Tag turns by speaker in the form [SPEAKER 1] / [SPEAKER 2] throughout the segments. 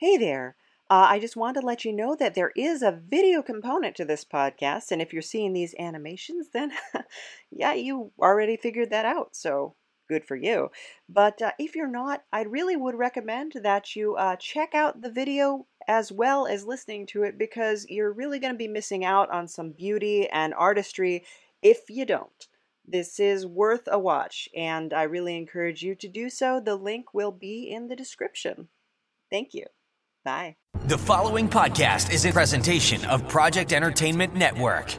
[SPEAKER 1] Hey there. Uh, I just wanted to let you know that there is a video component to this podcast, and if you're seeing these animations, then yeah, you already figured that out. So good for you. But uh, if you're not, I really would recommend that you uh, check out the video as well as listening to it because you're really going to be missing out on some beauty and artistry if you don't. This is worth a watch, and I really encourage you to do so. The link will be in the description. Thank you. Bye.
[SPEAKER 2] The following podcast is a presentation of Project Entertainment Network.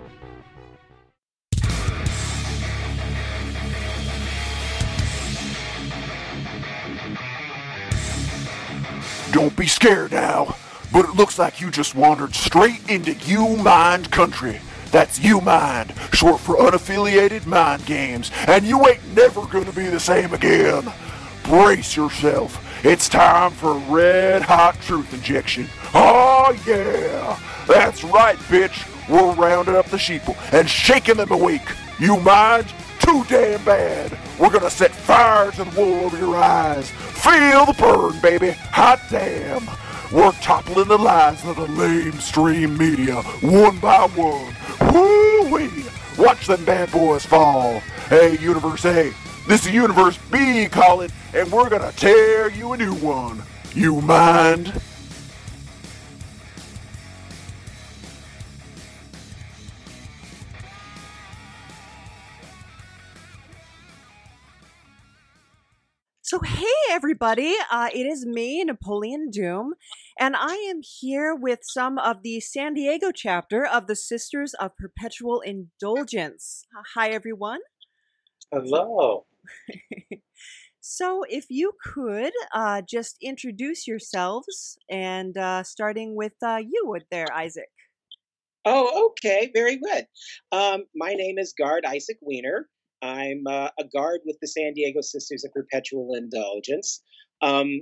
[SPEAKER 3] Don't be scared now, but it looks like you just wandered straight into U Mind country. That's U Mind, short for unaffiliated mind games, and you ain't never gonna be the same again. Brace yourself. It's time for red hot truth injection. Oh yeah! That's right, bitch. We're rounding up the sheeple and shaking them awake. You mind? Too damn bad. We're gonna set fire to the wool over your eyes. Feel the burn, baby. Hot damn. We're toppling the lies of the lamestream media one by one. Woo-wee! Watch them bad boys fall. Hey, Universe A, this is Universe B calling, and we're gonna tear you a new one. You mind?
[SPEAKER 1] So, hey, everybody. Uh, it is me, Napoleon Doom, and I am here with some of the San Diego chapter of the Sisters of Perpetual Indulgence. Uh, Hi, everyone.
[SPEAKER 4] Hello.
[SPEAKER 1] So, if you could uh, just introduce yourselves, and uh, starting with uh, you, there, Isaac.
[SPEAKER 4] Oh, okay. Very good. Um, my name is Guard Isaac Wiener. I'm uh, a guard with the San Diego Sisters of Perpetual Indulgence. Um,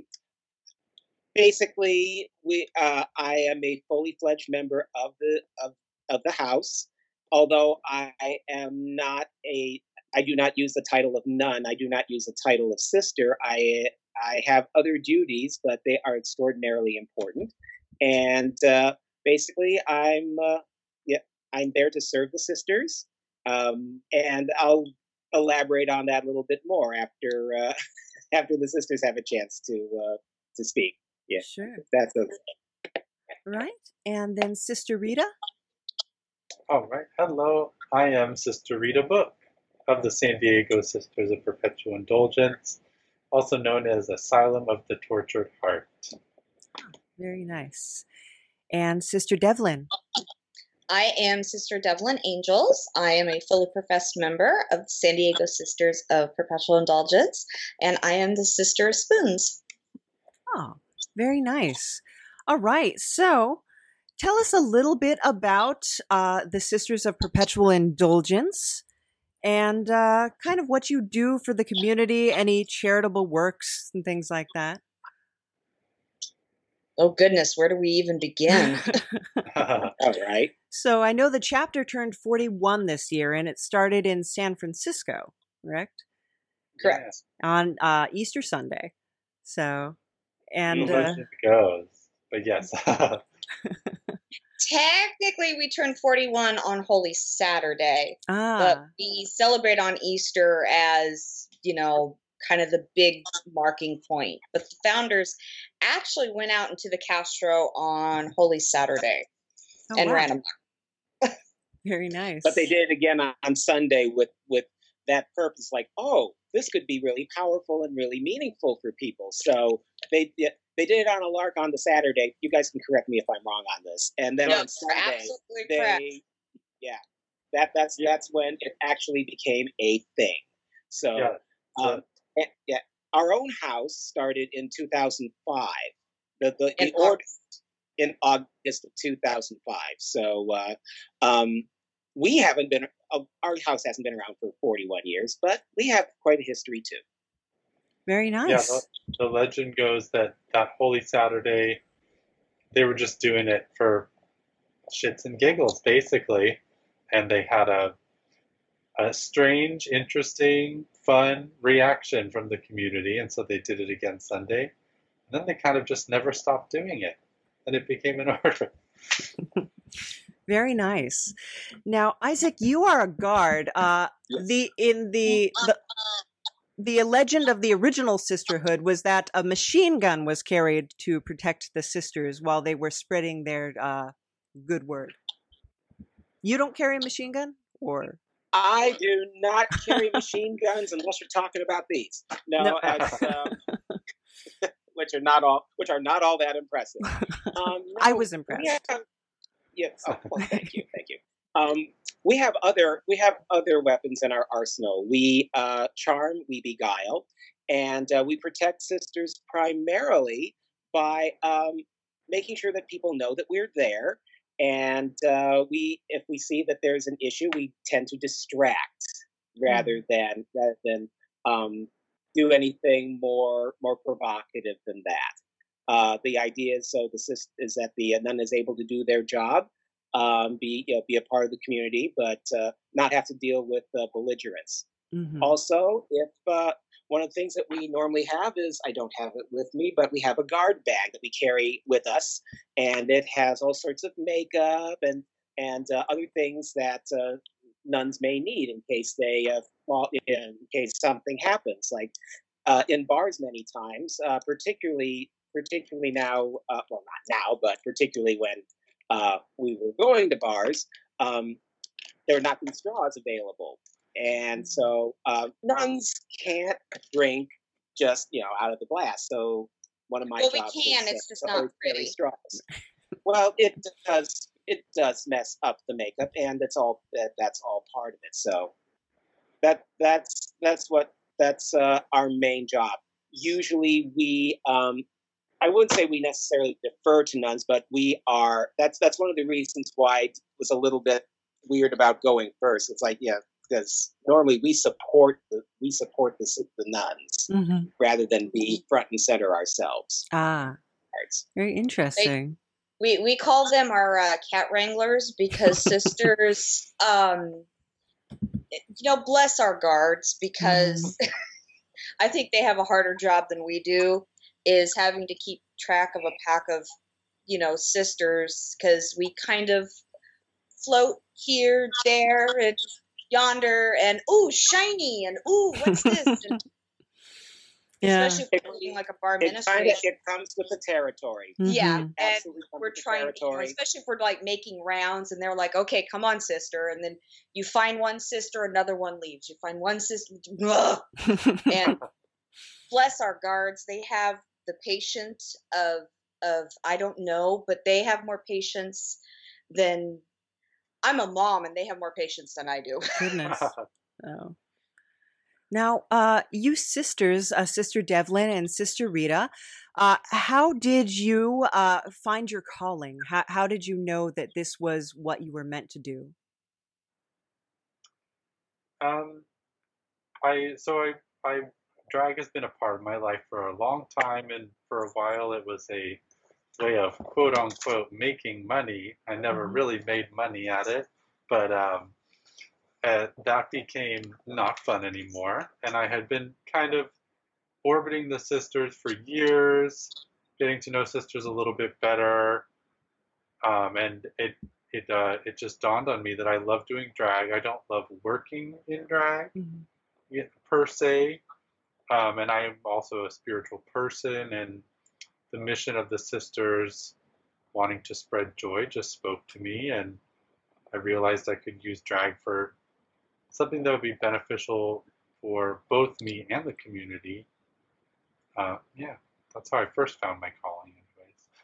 [SPEAKER 4] basically, we uh, I am a fully fledged member of the of, of the house. Although I am not a I do not use the title of nun. I do not use the title of sister. I I have other duties, but they are extraordinarily important. And uh, basically, I'm uh, yeah, I'm there to serve the sisters. Um, and I'll elaborate on that a little bit more after uh, after the sisters have a chance to uh, to speak. Yeah,
[SPEAKER 1] Sure.
[SPEAKER 4] that's okay.
[SPEAKER 1] Right. And then Sister Rita.
[SPEAKER 5] All right. Hello. I am Sister Rita Booke of the San Diego Sisters of Perpetual Indulgence, also known as Asylum of the Tortured Heart.
[SPEAKER 1] Very nice. And Sister Develyn.
[SPEAKER 6] I am Sister Develyn Angels. I am a fully professed member of the San Diego Sisters of Perpetual Indulgence, and I am the Sister of Spoons.
[SPEAKER 1] Oh, very nice. All right. So tell us a little bit about uh, the Sisters of Perpetual Indulgence and uh, kind of what you do for the community, any charitable works and things like that.
[SPEAKER 6] Oh, goodness, where do we even begin?
[SPEAKER 4] All right.
[SPEAKER 1] So I know the chapter turned 41 this year and it started in San Francisco, correct?
[SPEAKER 6] Correct.
[SPEAKER 1] On uh, Easter Sunday. So, and
[SPEAKER 5] the
[SPEAKER 1] uh,
[SPEAKER 5] legend goes. But yes.
[SPEAKER 6] Technically, we turn 41 on Holy Saturday, but
[SPEAKER 1] ah,
[SPEAKER 6] we celebrate on Easter as, you know, kind of the big marking point. But the founders actually went out into the Castro on Holy Saturday
[SPEAKER 1] oh,
[SPEAKER 6] and
[SPEAKER 1] wow.
[SPEAKER 6] ran them.
[SPEAKER 1] Very nice.
[SPEAKER 4] But they did it again on, on Sunday with with that purpose, like, oh, this could be really powerful and really meaningful for people. So they did- they did it on a lark on the Saturday. You guys can correct me if I'm wrong on this. And then
[SPEAKER 6] No,
[SPEAKER 4] on
[SPEAKER 6] you're
[SPEAKER 4] Sunday, they
[SPEAKER 6] correct.
[SPEAKER 4] yeah, that that's that's when it actually became a thing. So
[SPEAKER 5] yeah.
[SPEAKER 4] Um, and- yeah, our own house started in 2005. The the,
[SPEAKER 6] In
[SPEAKER 4] the order in August of 2005. So uh, um, we haven't been uh, our house hasn't been around for 41 years, but we have quite a history too.
[SPEAKER 1] Very
[SPEAKER 5] yeah,
[SPEAKER 1] nice.
[SPEAKER 5] the, the legend goes that that Holy Saturday, they were just doing it for shits and giggles, basically. And they had a, a strange, interesting, fun reaction from the community. And so they did it again Sunday. And then they kind of just never stopped doing it, and it became an order.
[SPEAKER 1] Very nice. Now, Isaac, you are a guard. Uh, the in the, the the legend of the original sisterhood was that a machine gun was carried to protect the sisters while they were spreading their uh, good word. You don't carry a machine gun, or
[SPEAKER 4] I do not carry machine guns unless you're talking about these. No,
[SPEAKER 1] No.
[SPEAKER 4] um, which are not all which are not all that impressive. Um,
[SPEAKER 1] I was impressed.
[SPEAKER 4] have- yes. Oh, well, thank you, thank you. Um, we have other we have other weapons in our arsenal. We uh, charm, we beguile, and uh, we protect sisters primarily by um, making sure that people know that we're there. And uh, we, if we see that there's an issue, we tend to distract rather than rather than um, do anything more more provocative than that. Uh, the idea is so the is that the nun is able to do their job, um, be you know, be a part of the community, but uh, not have to deal with uh, belligerence.
[SPEAKER 1] Mhm.
[SPEAKER 4] Also, if uh, one of the things that we normally have is I don't have it with me, but we have a guard bag that we carry with us, and it has all sorts of makeup and and uh, other things that uh, nuns may need in case they uh, fall, in case something happens. Like uh, in bars, many times, uh, particularly particularly now, uh, well, not now, but particularly when uh, we were going to bars, um, there would not these straws available and so uh, nuns can't drink just you know out of the glass. So one of my
[SPEAKER 6] Well, we can, it's just not pretty.
[SPEAKER 4] straws. well, it does it does mess up the makeup, and that's all that, that's all part of it. So that that's that's what that's uh, our main job. Usually we. Um, I wouldn't say we necessarily defer to nuns, but we are. That's that's one of the reasons why it was a little bit weird about going first. It's like, yeah, because normally we support the we support the the nuns
[SPEAKER 1] Mhm.
[SPEAKER 4] rather than be front and center ourselves.
[SPEAKER 1] Ah,
[SPEAKER 4] Parts.
[SPEAKER 1] very interesting.
[SPEAKER 6] we we call them our uh, cat wranglers because sisters um you know bless our guards because i think they have a harder job than we do is having to keep track of a pack of you know sisters because we kind of float here there and yonder and ooh shiny and ooh what's this and
[SPEAKER 1] Yeah.
[SPEAKER 6] especially if we're doing like a bar
[SPEAKER 4] It kind
[SPEAKER 6] ministry
[SPEAKER 4] of it comes with the territory.
[SPEAKER 6] yeah
[SPEAKER 1] Mhm.
[SPEAKER 6] and
[SPEAKER 4] Absolutely
[SPEAKER 6] we're
[SPEAKER 4] with the
[SPEAKER 6] trying, you know, especially if we're like making rounds and they're like, okay, come on, sister. And then you find one sister, another one leaves. You find one sister, and bless our guards. They have the patience of, of, I don't know, but they have more patience than I'm a mom and they have more patience than I do.
[SPEAKER 1] Goodness. Oh. Now, uh, you sisters, uh, Sister Develyn and Sister Rita, uh, how did you uh, find your calling? How, how did you know that this was what you were meant to do?
[SPEAKER 5] Um, I so I I drag has been a part of my life for a long time, and for a while it was a way of quote unquote making money. I never
[SPEAKER 1] Mhm.
[SPEAKER 5] really made money at it, but um, uh, that became not fun anymore. And I had been kind of orbiting the sisters for years, getting to know sisters a little bit better, um, and it it uh, it just dawned on me that I love doing drag. I don't love working in drag
[SPEAKER 1] Mhm.
[SPEAKER 5] per se. Um, and I am also a spiritual person, and the mission of the sisters wanting to spread joy just spoke to me, and I realized I could use drag for something that would be beneficial for both me and the community. Uh, yeah, that's how I first found my calling,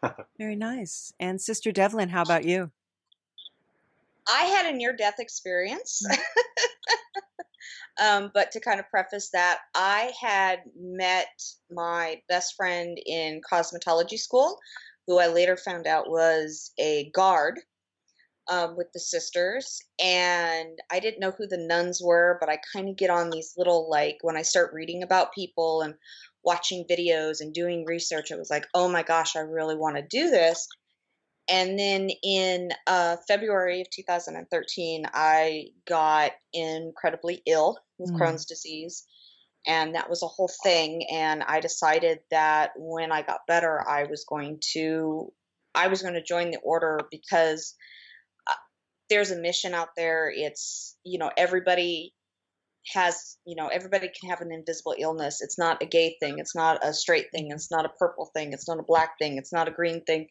[SPEAKER 5] anyways.
[SPEAKER 1] Very nice. And Sister Develyn, how about you?
[SPEAKER 6] I had a near death experience. um, but to kind of preface that, I had met my best friend in cosmetology school, who I later found out was a guard um, with the sisters. And I didn't know who the nuns were, but I kind of get on these little, like, when I start reading about people and watching videos and doing research, it was like, oh my gosh, I really want to do this. And then in uh, February of 2013, I got incredibly ill with
[SPEAKER 1] Mm.
[SPEAKER 6] Crohn's disease. and that was a whole thing and i decided that when i got better i was going to i was going to join the order because uh, there's a mission out there. It's you know everybody has you know everybody can have an invisible illness. It's not a gay thing. It's not a straight thing. It's not a purple thing. It's not a black thing. It's not a green thing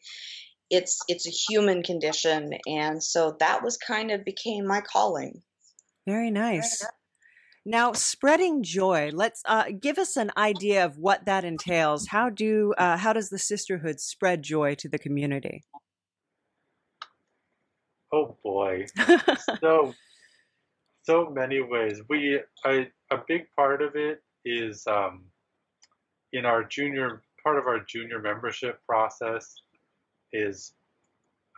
[SPEAKER 6] it's it's a human condition and so that was kind of became my calling
[SPEAKER 1] Very nice. Now, spreading joy. Let's uh, give us an idea of what that entails. How do uh, how does the sisterhood spread joy to the community?
[SPEAKER 5] Oh boy, so so many ways. We I, a big part of it is um, in our junior part of our junior membership process is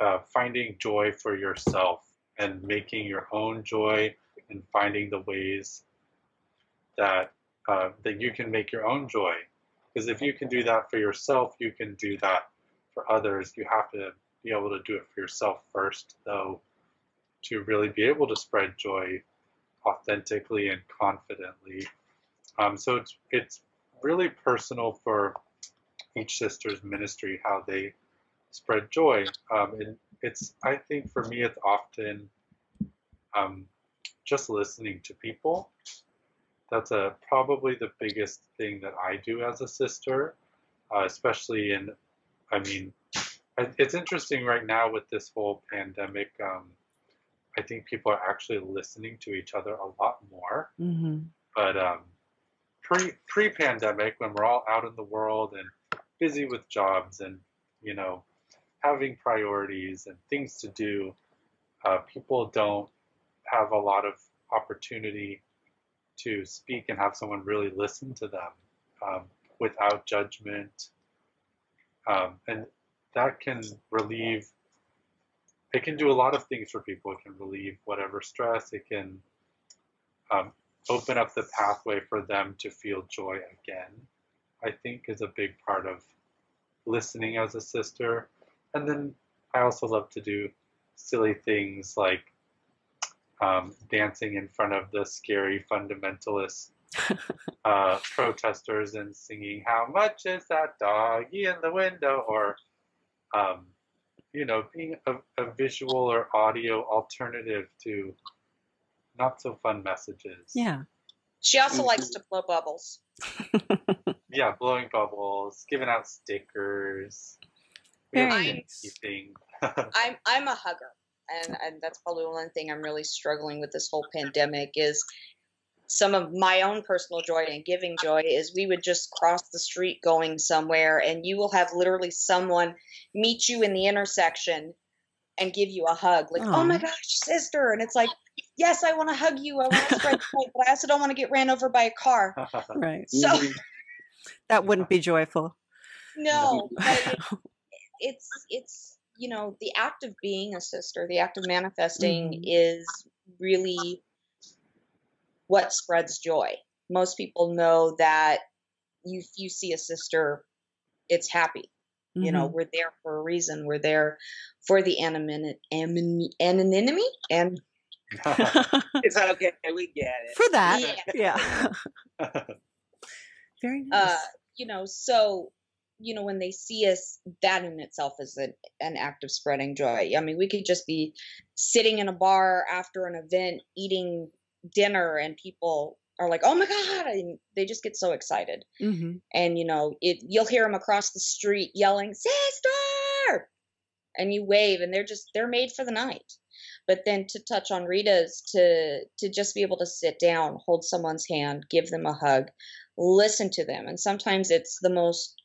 [SPEAKER 5] uh, finding joy for yourself and making your own joy and finding the ways that uh, that you can make your own joy. Because if you can do that for yourself, you can do that for others. You have to be able to do it for yourself first, though, to really be able to spread joy authentically and confidently. Um, so it's it's really personal for each sister's ministry how they spread joy. Um, and it's I think for me it's often um, just listening to people. That's a probably the biggest thing that I do as a sister, uh, especially in. I mean, it's interesting right now with this whole pandemic. Um, I think people are actually listening to each other a lot more.
[SPEAKER 1] hmm
[SPEAKER 5] But um, pre pre pandemic, when we're all out in the world and busy with jobs and you know having priorities and things to do, uh, people don't have a lot of opportunity to speak and have someone really listen to them um, without judgment, um, and that can relieve. It can do a lot of things for people. It can relieve whatever stress. It can um, open up the pathway for them to feel joy again, I think is a big part of listening as a sister. And then I also love to do silly things like um, dancing in front of the scary fundamentalist uh, protesters and singing, How much is that doggy in the window? Or, um, you know, being a, a visual or audio alternative to not so fun messages.
[SPEAKER 1] Yeah.
[SPEAKER 6] she also likes to blow bubbles
[SPEAKER 5] Yeah, blowing bubbles, giving out stickers. We
[SPEAKER 1] Very
[SPEAKER 5] anything.
[SPEAKER 6] I'm I'm a hugger, and and that's probably one thing I'm really struggling with this whole pandemic is some of my own personal joy and giving joy is we would just cross the street going somewhere, and you will have literally someone meet you in the intersection and give you a hug, like oh my gosh, sister, and it's like. Yes, I want to hug you. I want to spread joy, but I also don't want to get ran over by a car.
[SPEAKER 1] Right.
[SPEAKER 6] So
[SPEAKER 1] That wouldn't be joyful.
[SPEAKER 6] no, but it, it's it's you know the act of being a sister the act of manifesting
[SPEAKER 1] Mhm.
[SPEAKER 6] is really what spreads joy most people know that you you see a sister it's happy you know
[SPEAKER 1] Mhm.
[SPEAKER 6] we're there for a reason we're there for the anonymity anonymity and
[SPEAKER 4] It's okay. We get it.
[SPEAKER 1] For that.
[SPEAKER 6] Yeah.
[SPEAKER 1] Yeah. Very nice.
[SPEAKER 6] uh you know so you know when they see us that in itself is an, an act of spreading joy. I mean we could just be sitting in a bar after an event eating dinner and people are like oh my god and they just get so excited.
[SPEAKER 1] Hmm
[SPEAKER 6] and you know it you'll hear them across the street yelling sister! and you wave and they're just they're made for the night. But then to touch on rita's to to just be able to sit down hold someone's hand give them a hug listen to them. And sometimes it's the most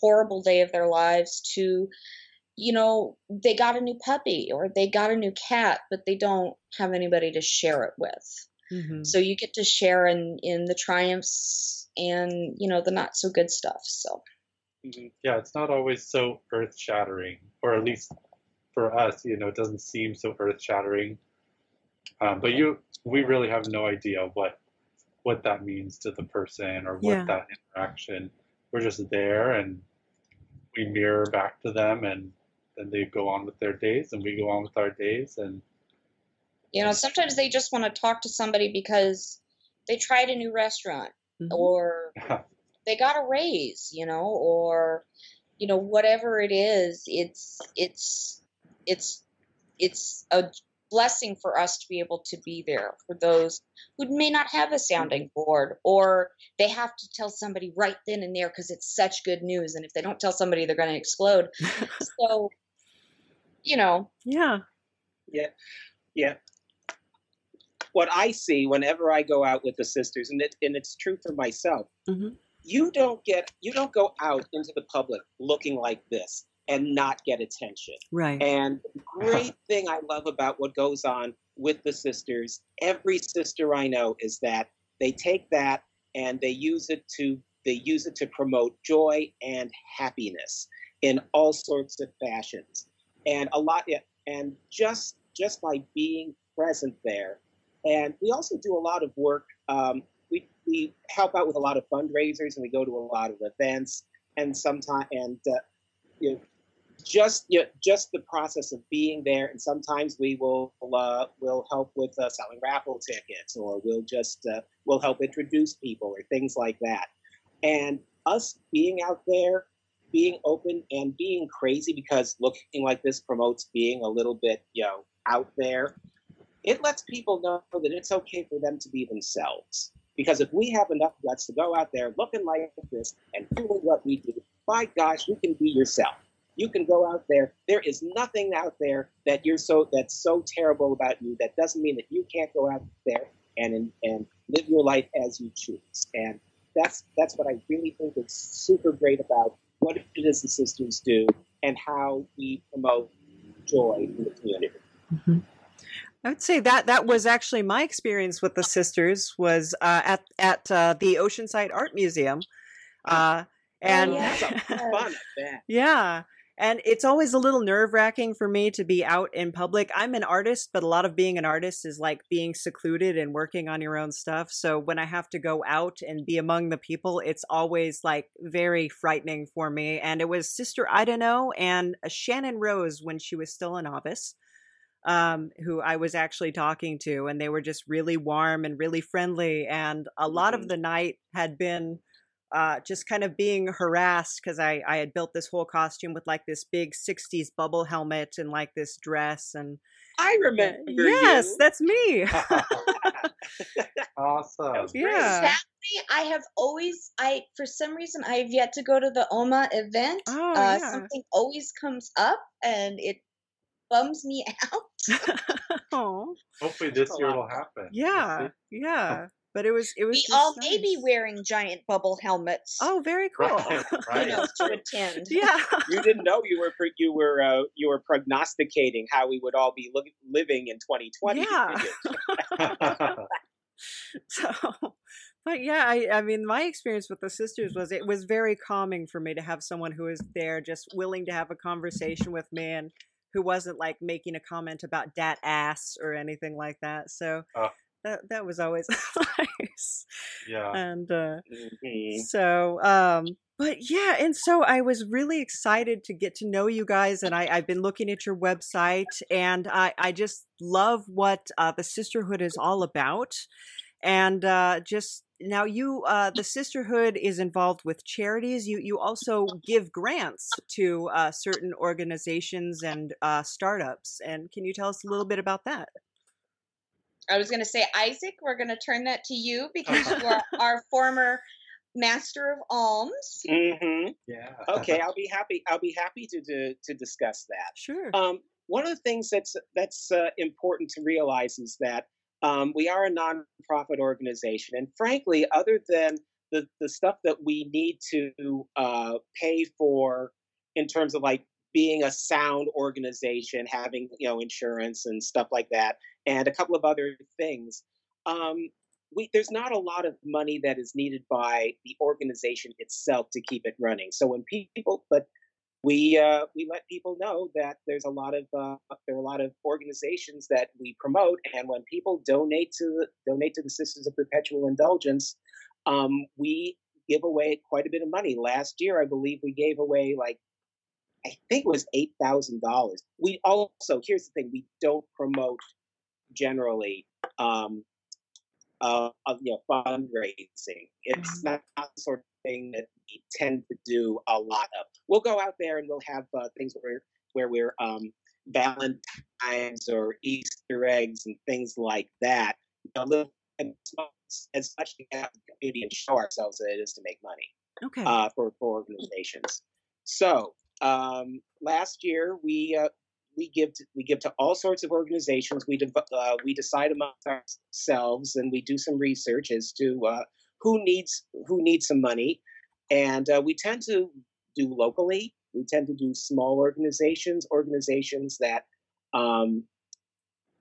[SPEAKER 6] horrible day of their lives to you know they got a new puppy or they got a new cat but they don't have anybody to share it with
[SPEAKER 1] hmm
[SPEAKER 6] so you get to share in in the triumphs and you know the not so good stuff so
[SPEAKER 4] Mhm.
[SPEAKER 5] yeah, it's not always so earth shattering, or at least for us, you know, it doesn't seem so earth shattering. Um, but you, we really have no idea what what that means to the person or what
[SPEAKER 1] Yeah.
[SPEAKER 5] that interaction. We're just there and we mirror back to them, and then they go on with their days, and we go on with our days, and
[SPEAKER 6] you know sometimes they just want to talk to somebody because they tried a new restaurant
[SPEAKER 1] Mhm.
[SPEAKER 6] or they got a raise, you know, or you know whatever it is, it's it's it's it's a blessing for us to be able to be there for those who may not have a sounding board or they have to tell somebody right then and there because it's such good news and if they don't tell somebody they're going to explode so you know
[SPEAKER 1] yeah.
[SPEAKER 4] Yeah, yeah. What I see whenever I go out with the sisters, and it, and it's true for myself,
[SPEAKER 1] Mhm.
[SPEAKER 4] you don't get you don't go out into the public looking like this and not get attention.
[SPEAKER 1] Right.
[SPEAKER 4] And great thing I love about what goes on with the sisters, every sister I know is that they take that and they use it to they use it to promote joy and happiness in all sorts of fashions. And a lot yeah, and just just by being present there. And we also do a lot of work. Um, we, we help out with a lot of fundraisers and we go to a lot of events and sometimes and uh, you know, just you know, just the process of being there and sometimes we will uh, will help with uh, selling raffle tickets or we'll just uh, we'll help introduce people or things like that. And us being out there being open and being crazy because looking like this promotes being a little bit you know out there it lets people know that it's okay for them to be themselves. Because if we have enough guts to go out there looking like this and doing what we do by gosh you can be yourself you can go out there. There is nothing out there that you're so that's so terrible about you. That doesn't mean that you can't go out there and and live your life as you choose. And that's that's what I really think is super great about what it is the sisters do and how we promote joy in the community.
[SPEAKER 1] Mhm. I would say that that was actually my experience with the sisters was uh, at at uh, the Oceanside Art Museum, uh, and
[SPEAKER 6] yeah.
[SPEAKER 4] Fun
[SPEAKER 1] yeah. And it's always a little nerve wracking for me to be out in public. I'm an artist, but a lot of being an artist is like being secluded and working on your own stuff. So when I have to go out and be among the people, it's always like very frightening for me. And it was Sister I don't know and Shannon Rose when she was still a novice um, who I was actually talking to, and they were just really warm and really friendly. And a lot of
[SPEAKER 4] Mhm.
[SPEAKER 1] the night had been uh, just kind of being harassed because I, I had built this whole costume with like this big 60s bubble helmet and like this dress. And
[SPEAKER 4] I remember
[SPEAKER 1] yes,
[SPEAKER 4] you.
[SPEAKER 1] that's me.
[SPEAKER 5] awesome.
[SPEAKER 4] That
[SPEAKER 1] yeah.
[SPEAKER 6] sadly i have always i for some reason i have yet to go to the oma event
[SPEAKER 1] Oh,
[SPEAKER 6] uh,
[SPEAKER 1] yeah.
[SPEAKER 6] something always comes up and it bums me out
[SPEAKER 1] oh,
[SPEAKER 5] Hopefully this year
[SPEAKER 4] lot.
[SPEAKER 5] will happen.
[SPEAKER 1] Yeah. Yeah. But it was, it was
[SPEAKER 6] we
[SPEAKER 1] just
[SPEAKER 6] all may be wearing giant bubble helmets
[SPEAKER 1] Oh, very cool.
[SPEAKER 5] Right,
[SPEAKER 6] you know, to attend
[SPEAKER 1] yeah.
[SPEAKER 4] you didn't know you were pre- you were uh, you were prognosticating how we would all be look- living in 2020.
[SPEAKER 1] Yeah. so but yeah I, I mean my experience with the sisters was it was very calming for me to have someone who was there just willing to have a conversation with me and who wasn't like making a comment about dat ass or anything like that so
[SPEAKER 5] Oh.
[SPEAKER 1] That, that was always nice
[SPEAKER 5] yeah.
[SPEAKER 1] and uh
[SPEAKER 4] Mhm.
[SPEAKER 1] so um but yeah and so i was really excited to get to know you guys and I, i've been looking at your website and i i just love what uh, the sisterhood is all about. And uh just now you uh the sisterhood is involved with charities. You you also give grants to uh certain organizations and uh startups and can you tell us a little bit about that
[SPEAKER 6] i was going to say isaac we're going to turn that to you because you are our former master of alms
[SPEAKER 4] Mhm.
[SPEAKER 5] Yeah.
[SPEAKER 4] Okay, I'll be happy. I'll be happy to to, to discuss that.
[SPEAKER 1] sure
[SPEAKER 4] Um, one of the things that's that's uh, important to realize is that um, we are a nonprofit organization, and frankly, other than the the stuff that we need to uh, pay for in terms of like being a sound organization, having you know insurance and stuff like that, and a couple of other things. Um, we, there's not a lot of money that is needed by the organization itself to keep it running. So when people, but we uh, we let people know that there's a lot of uh, there are a lot of organizations that we promote, and when people donate to the, donate to the Sisters of Perpetual Indulgence, um, we give away quite a bit of money. Last year, I believe we gave away like I think it was eight thousand dollars. We also here's the thing: we don't promote generally um, uh, of you know fundraising. It's not, not the sort of thing that we tend to do a lot of. We'll go out there and we'll have uh, things where where we're um, Valentine's or Easter eggs and things like that. A little as much to get out the community and show ourselves that it is to make money
[SPEAKER 1] Okay.
[SPEAKER 4] uh, for, for organizations. So um, last year we uh, we give to, we give to all sorts of organizations. We uh, we decide amongst ourselves and we do some research as to uh, who needs who needs some money, and uh, we tend to do locally. We tend to do small organizations, organizations that um,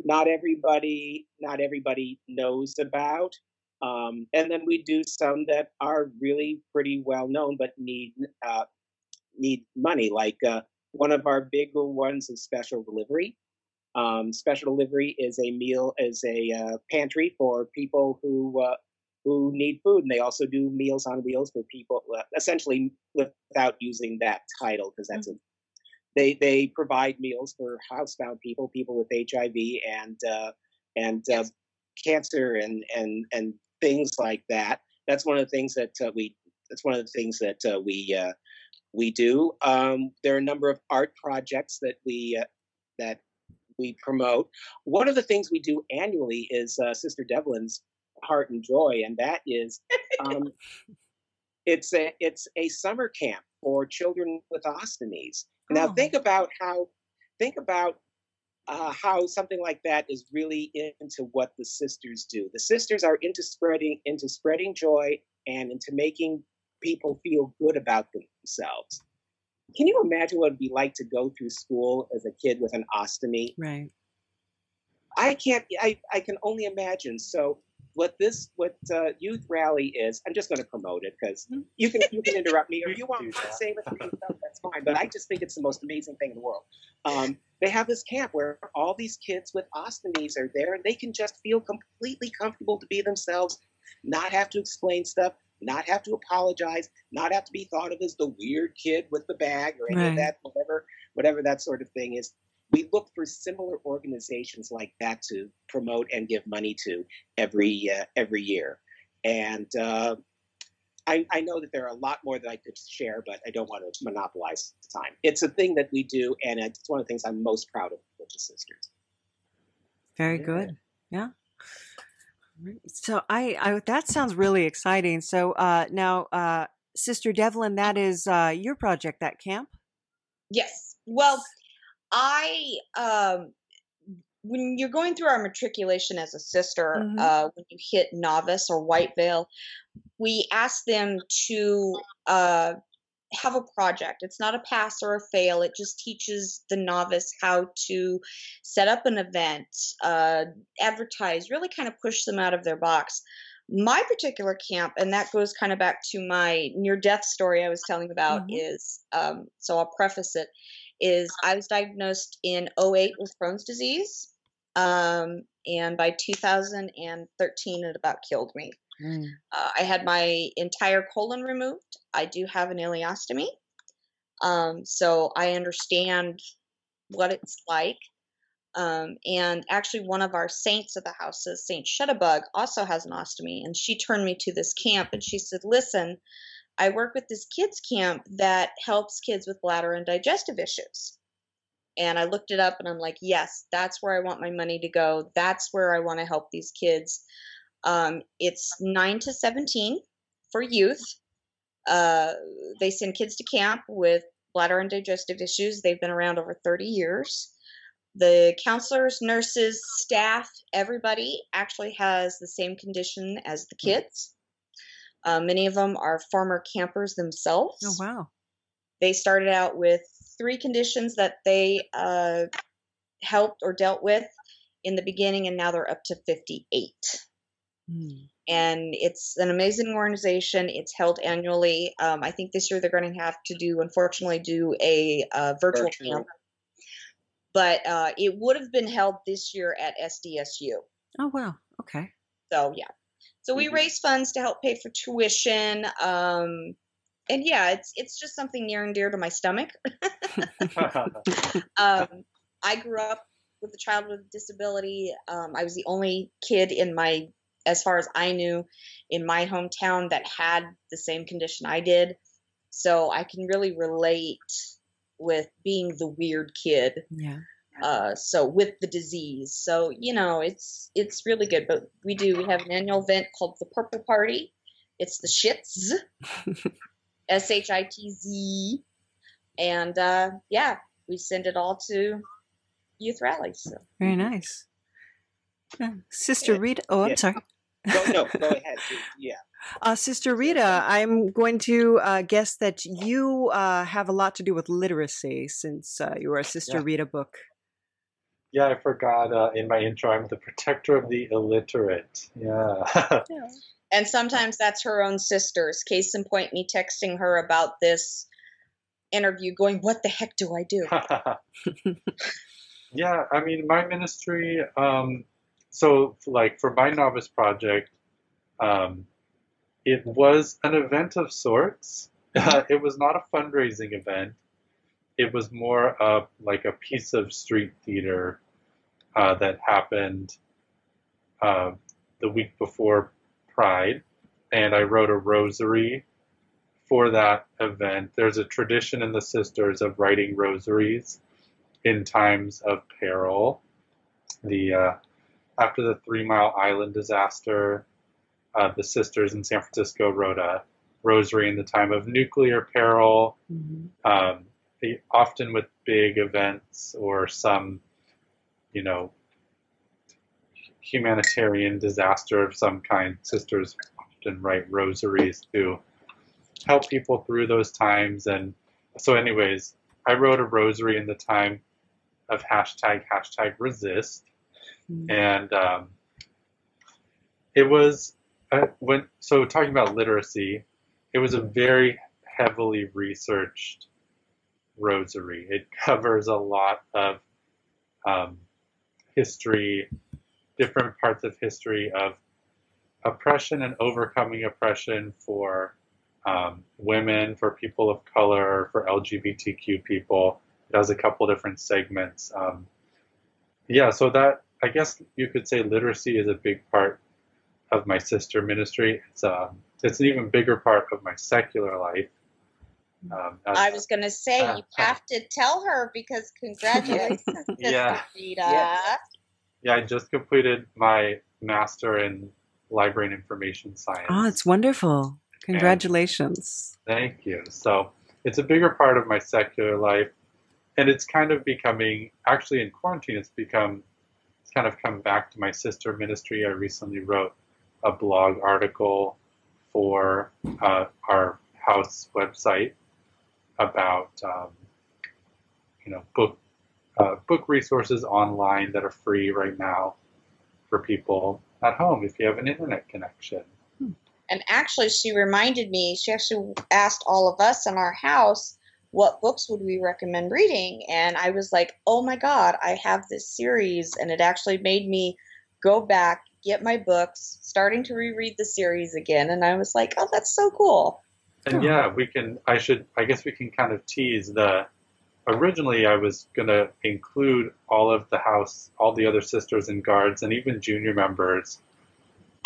[SPEAKER 4] not everybody not everybody knows about. Um, and then we do some that are really pretty well known but need uh, need money. Like uh, one of our bigger ones is special delivery. Um, special delivery is a meal is a uh, pantry for people who uh, who need food, and they also do meals on wheels for people. Essentially, without using that title, because that's a they they provide meals for housebound people, people with HIV and uh, and uh, cancer and and and things like that. That's one of the things that uh, we. That's one of the things that uh, we uh, we do. Um, there are a number of art projects that we uh, that we promote. One of the things we do annually is uh, Sister Develyn's Heart and Joy, and that is um, it's a it's a summer camp for children with ostomies. Now
[SPEAKER 1] Oh.
[SPEAKER 4] think about how think about uh, how something like that is really into what the sisters do. The sisters are into spreading into spreading joy and into making people feel good about themselves. Can you imagine what it'd be like to go through school as a kid with an ostomy?
[SPEAKER 1] Right.
[SPEAKER 4] I can't. I, I can only imagine. So what this what uh, youth rally is, I'm just going to promote it because you can you can interrupt me or you want
[SPEAKER 5] Do
[SPEAKER 4] to say it for yourself. That's fine. But I just think it's the most amazing thing in the world. Um, they have this camp where all these kids with ostomies are there, and they can just feel completely comfortable to be themselves, not have to explain stuff, not have to apologize, not have to be thought of as the weird kid with the bag or any
[SPEAKER 1] Right.
[SPEAKER 4] of that, whatever whatever that sort of thing is we look for similar organizations like that to promote and give money to every uh, every year. And uh, I, I know that there are a lot more that I could share, but I don't want to monopolize the time. It's a thing that we do, and it's one of the things I'm most proud of with the sisters.
[SPEAKER 1] Very
[SPEAKER 5] Yeah.
[SPEAKER 1] good. Yeah. So I, I that sounds really exciting. So uh, now, uh, Sister Develyn, that is uh, your project, that camp.
[SPEAKER 6] Yes. Well, I um when you're going through our matriculation as a sister,
[SPEAKER 1] Mhm.
[SPEAKER 6] uh, when you hit novice or white veil, we ask them to uh, have a project. It's not a pass or a fail. It just teaches the novice how to set up an event, uh, advertise, really kind of push them out of their box. My particular camp, and that goes kind of back to my near death story I was telling about,
[SPEAKER 1] Mhm.
[SPEAKER 6] is um, so I'll preface it is I was diagnosed in 08 with Crohn's disease. Um, and by 2013, it about killed me. Uh, I had my entire colon removed. I do have an ileostomy. Um, so I understand what it's like. Um, and actually, one of our saints of the house, Saint Shutterbug, also has an ostomy. And she turned me to this camp and she said, Listen, I work with this kids camp that helps kids with bladder and digestive issues. And I looked it up and I'm like, yes, that's where I want my money to go. That's where I want to help these kids. Um, it's 9 to 17 for youth. Uh, they send kids to camp with bladder and digestive issues. They've been around over 30 years. The counselors, nurses, staff, everybody actually has the same condition as the kids. Uh, many of them are former campers themselves.
[SPEAKER 1] Oh wow.
[SPEAKER 6] They started out with three conditions that they uh, helped or dealt with in the beginning, and now they're up to 58.
[SPEAKER 1] Mm.
[SPEAKER 6] And it's an amazing organization. It's held annually. Um, I think this year they're going to have to do, unfortunately, do a uh, virtual,
[SPEAKER 4] Virtual.
[SPEAKER 6] camp. But uh, it would have been held this year at SDSU.
[SPEAKER 1] Oh wow. Okay.
[SPEAKER 6] So yeah. So we
[SPEAKER 4] Mhm.
[SPEAKER 6] raise funds to help pay for tuition. Um, and yeah, it's it's just something near and dear to my stomach. um, I grew up with a child with a disability. Um, I was the only kid in my as far as I knew, in my hometown that had the same condition I did. So I can really relate with being the weird kid.
[SPEAKER 1] Yeah.
[SPEAKER 6] Uh, so with the disease, so you know it's it's really good. But we do we have an annual event called the Purple Party. It's the Shits, S H I T Z, and uh, yeah, we send it all to youth rallies. So.
[SPEAKER 1] Very nice. Sister
[SPEAKER 4] Yeah.
[SPEAKER 1] Rita. Oh, I'm
[SPEAKER 4] Yeah.
[SPEAKER 1] sorry.
[SPEAKER 4] Go, no, go ahead. Yeah.
[SPEAKER 1] Uh, Sister Rita, I'm going to uh, guess that you uh, have a lot to do with literacy since uh, you are a Sister
[SPEAKER 5] Yeah.
[SPEAKER 1] Rita Booke.
[SPEAKER 5] Yeah, I forgot uh, in my intro, I'm the protector of the illiterate. Yeah.
[SPEAKER 6] And sometimes that's her own sisters. Case in point, me texting her about this interview, going, "What the heck do I do?"
[SPEAKER 5] yeah, I mean, my ministry, um, so like for my novice project, um, it was an event of sorts. it was not a fundraising event. It was more of like a piece of street theater uh, that happened uh, the week before Pride, and I wrote a rosary for that event. There's a tradition in the sisters of writing rosaries in times of peril. The uh, after the Three Mile Island disaster, uh, the sisters in San Francisco wrote a rosary in the time of nuclear peril.
[SPEAKER 1] Mhm.
[SPEAKER 5] Um, they- often with big events or some, you know, humanitarian disaster of some kind, sisters often write rosaries to help people through those times. And so, anyways, I wrote a rosary in the time of hashtag hashtag resist,
[SPEAKER 1] Mhm.
[SPEAKER 5] and um, it was uh, when so talking about literacy, it was a very heavily researched rosary. It covers a lot of um, history, different parts of history of oppression and overcoming oppression for um, women, for people of color, for LGBTQ people. It has a couple different segments. Um, yeah, so that I guess you could say literacy is a big part of my sister ministry. It's um, it's an even bigger part of my secular life. Um, as-
[SPEAKER 6] I was going to say you have to tell her because congratulations, Sister
[SPEAKER 5] Yeah.
[SPEAKER 6] Rita.
[SPEAKER 4] Yes.
[SPEAKER 5] yeah, I just completed my master in library and information science.
[SPEAKER 1] Oh, it's wonderful. Congratulations.
[SPEAKER 5] Thank you. So it's a bigger part of my secular life, and it's kind of becoming actually in quarantine. It's become it's kind of come back to my sister ministry. I recently wrote a blog article for uh, our house website about um, you know book uh, book resources online that are free right now for people at home if you have an internet connection.
[SPEAKER 6] And actually, she reminded me, she actually asked all of us in our house what books would we recommend reading. And I was like, oh my God, I have this series. And it actually made me go back, get my books, starting to reread the series again. And I was like, oh, that's so cool.
[SPEAKER 5] And yeah, we can. I should. I guess we can kind of tease the. Originally, I was gonna include all of the house, all the other sisters and guards, and even junior members,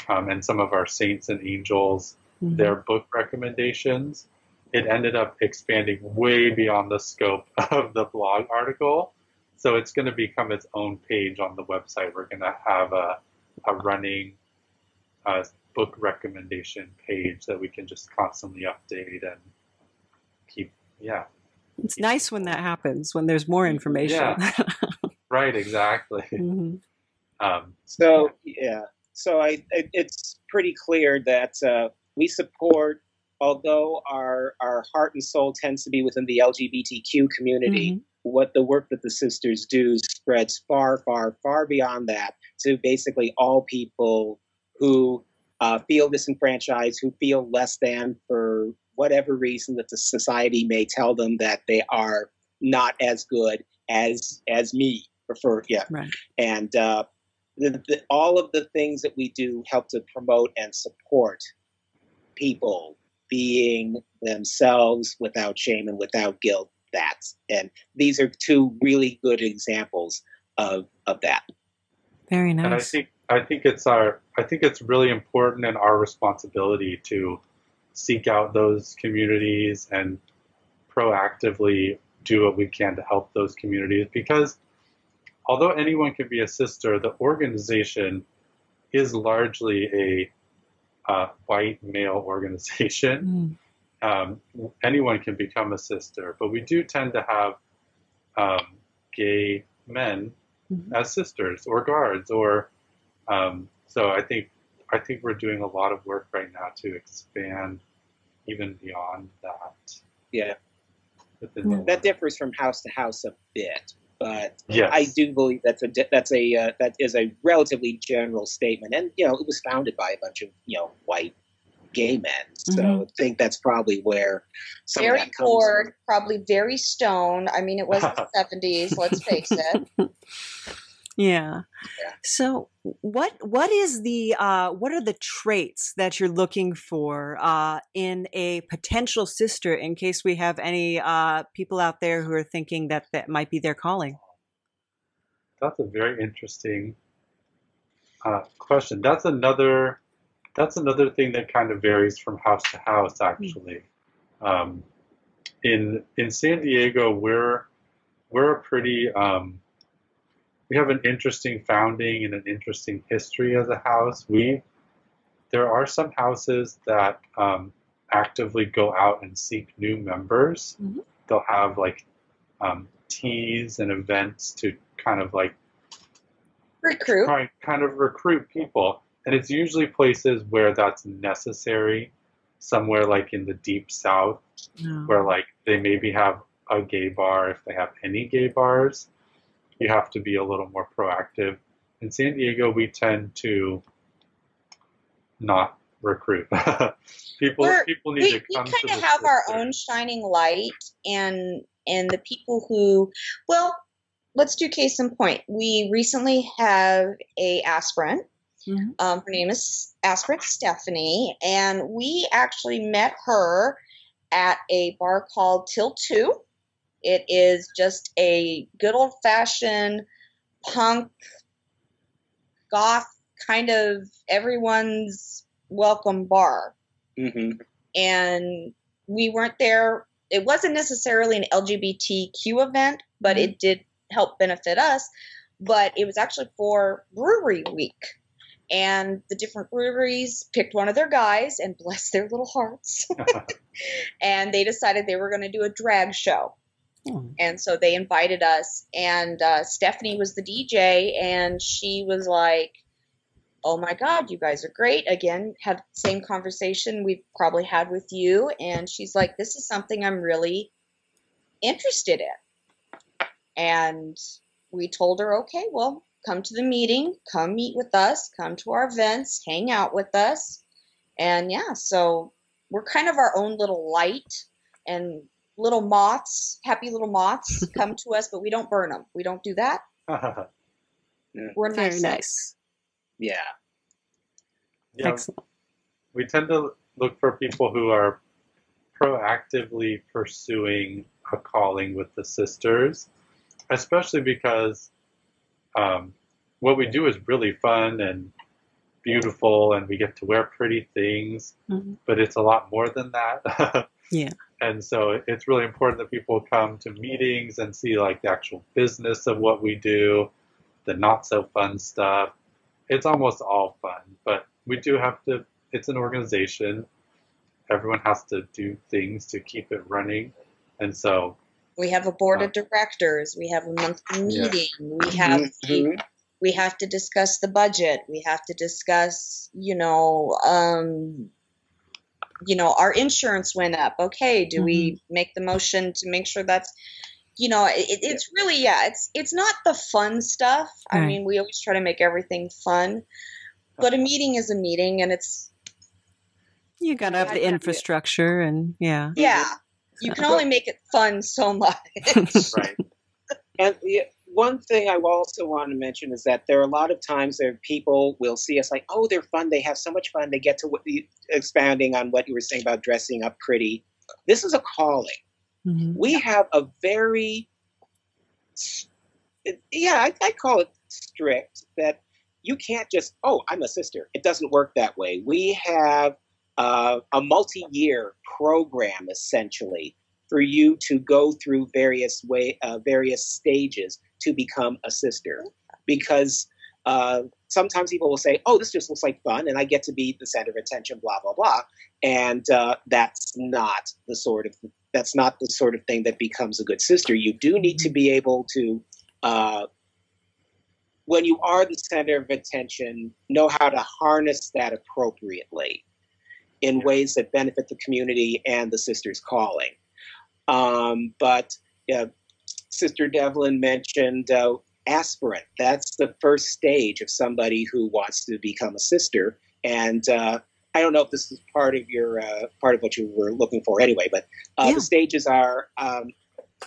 [SPEAKER 5] um, and some of our saints and angels,
[SPEAKER 1] Mhm.
[SPEAKER 5] their book recommendations. It ended up expanding way beyond the scope of the blog article, so it's going to become its own page on the website. We're going to have a a running uh, book recommendation page that we can just constantly update and keep. Yeah,
[SPEAKER 1] It's nice when that happens, when there's more information.
[SPEAKER 5] right, exactly.
[SPEAKER 1] Mhm.
[SPEAKER 5] Um,
[SPEAKER 4] So yeah, so I it, it's pretty clear that uh, we support, although our our heart and soul tends to be within the LGBTQ community.
[SPEAKER 1] Mhm.
[SPEAKER 4] What the work that the sisters do spreads far, far, far beyond that to basically all people who uh, feel disenfranchised, who feel less than for whatever reason that the society may tell them that they are not as good as as me. Prefer, yeah,
[SPEAKER 1] Right.
[SPEAKER 4] and uh, the, the, all of the things that we do help to promote and support people being themselves without shame and without guilt. That's and these are two really good examples of of that.
[SPEAKER 1] Very nice.
[SPEAKER 5] And I think I think it's our I think it's really important and our responsibility to seek out those communities and proactively do what we can to help those communities because although anyone can be a sister, the organization is largely a uh, white male organization.
[SPEAKER 1] Mm.
[SPEAKER 5] Um, anyone can become a sister, but we do tend to have um, gay men
[SPEAKER 1] Mhm.
[SPEAKER 5] as sisters or guards, or um, so I think I think we're doing a lot of work right now to expand even beyond that.
[SPEAKER 4] Yeah,
[SPEAKER 5] within the
[SPEAKER 4] that differs from house to house a bit, but
[SPEAKER 5] Yes.
[SPEAKER 4] I do believe that's a that's a uh, that is a relatively general statement, and you know it was founded by a bunch of you know white gay men, so
[SPEAKER 1] Mhm.
[SPEAKER 4] I think that's probably where some of
[SPEAKER 6] very
[SPEAKER 4] that comes
[SPEAKER 6] bored, probably very stoned. I mean, it was the 70s, let's face it.
[SPEAKER 1] Yeah.
[SPEAKER 4] Yeah.
[SPEAKER 1] So what what is the uh what are the traits that you're looking for uh in a potential sister in case we have any uh people out there who are thinking that that might be their calling?
[SPEAKER 5] That's a very interesting uh, question. That's another that's another thing that kind of varies from house to house. Actually, um, in in San Diego, we're we're a pretty um, we have an interesting founding and an interesting history as a house. We there are some houses that um, actively go out and seek new members.
[SPEAKER 1] Mhm.
[SPEAKER 5] They'll have like um, teas and events to kind of like
[SPEAKER 6] Recruit.
[SPEAKER 5] try kind of recruit people and it's usually places where that's necessary somewhere like in the deep south
[SPEAKER 1] No.
[SPEAKER 5] where like they maybe have a gay bar if they have any gay bars you have to be a little more proactive. In san diego we tend to not recruit. People
[SPEAKER 6] We're-
[SPEAKER 5] people need
[SPEAKER 6] we,
[SPEAKER 5] to come to
[SPEAKER 6] kind
[SPEAKER 5] the
[SPEAKER 6] of have our
[SPEAKER 5] sister.
[SPEAKER 6] own shining light and and the people who well let's do case in point. We recently have a aspirant.
[SPEAKER 1] Mhm.
[SPEAKER 6] um, her name is aspirant stephanie and we actually met her at a bar called till 2 it is just a good old fashioned punk goth kind of everyone's welcome bar
[SPEAKER 4] hmm
[SPEAKER 6] and we weren't there. It wasn't necessarily an LGBTQ event, but it did help benefit us. But it was actually for brewery week. And the different breweries picked one of their guys and bless their little hearts. and they decided they were going to do a drag show.
[SPEAKER 1] Hmm.
[SPEAKER 6] And so they invited us, and uh, Stephanie was the DJ, and she was like, "Oh my God, you guys are great!" Again, had same conversation we've probably had with you, and she's like, "This is something I'm really interested in." And we told her, "Okay, well, come to the meeting, come meet with us, come to our events, hang out with us." And yeah, so we're kind of our own little light and little moths, happy little moths come to us, but we don't burn them. We don't do that. We're
[SPEAKER 1] Very
[SPEAKER 6] nice.
[SPEAKER 1] nice.
[SPEAKER 4] Yeah.
[SPEAKER 5] yeah,
[SPEAKER 1] Excellent.
[SPEAKER 5] we tend to look for people who are proactively pursuing a calling with the sisters, especially because um, what we do is really fun and beautiful, and we get to wear pretty things,
[SPEAKER 1] Mhm.
[SPEAKER 5] but it's a lot more than that.
[SPEAKER 1] Yeah.
[SPEAKER 5] And so it's really important that people come to meetings and see like the actual business of what we do, the not so fun stuff. It's almost all fun, but we do have to, it's an organization. Everyone has to do things to keep it running. And so,
[SPEAKER 6] We have a board of directors. We have a monthly
[SPEAKER 5] Yeah.
[SPEAKER 6] meeting. We have
[SPEAKER 4] Mhm.
[SPEAKER 6] we have to discuss the budget. We have to discuss, you know, um, you know, our insurance went up. Okay, do we mm-hmm. make the motion to make sure that's, you know, it, it's really yeah, it's it's not the fun stuff. I mean, we always try to make everything fun, but a meeting is a meeting, and it's
[SPEAKER 1] You got to have the infrastructure and yeah.
[SPEAKER 6] yeah, you can only make it fun so much.
[SPEAKER 5] right.
[SPEAKER 4] And the, one thing I also want to mention is that there are a lot of times that people will see us like, oh, they're fun. They have so much fun. They get to what the, expounding on what you were saying about dressing up pretty. This is a calling.
[SPEAKER 1] Mhm.
[SPEAKER 4] We have a very, yeah, I, I call it strict that you can't just oh i'm a sister it doesn't work that way we have uh, a multi-year program essentially for you to go through various way uh, various stages to become a sister. Because uh, sometimes people will say oh this just looks like fun and i get to be the center of attention blah blah blah. And uh, that's not the sort of that's not the sort of thing that becomes a good sister. You do need to be able to uh, when you are the center of attention, know how to harness that appropriately in ways that benefit the community and the sisters calling. Um, but uh, Sister Develyn mentioned uh, aspirant. That's the first stage of somebody who wants to become a sister. And uh, I don't know if this is part of your uh, part of what you were looking for anyway, but uh,
[SPEAKER 1] Yeah.
[SPEAKER 4] the stages are um,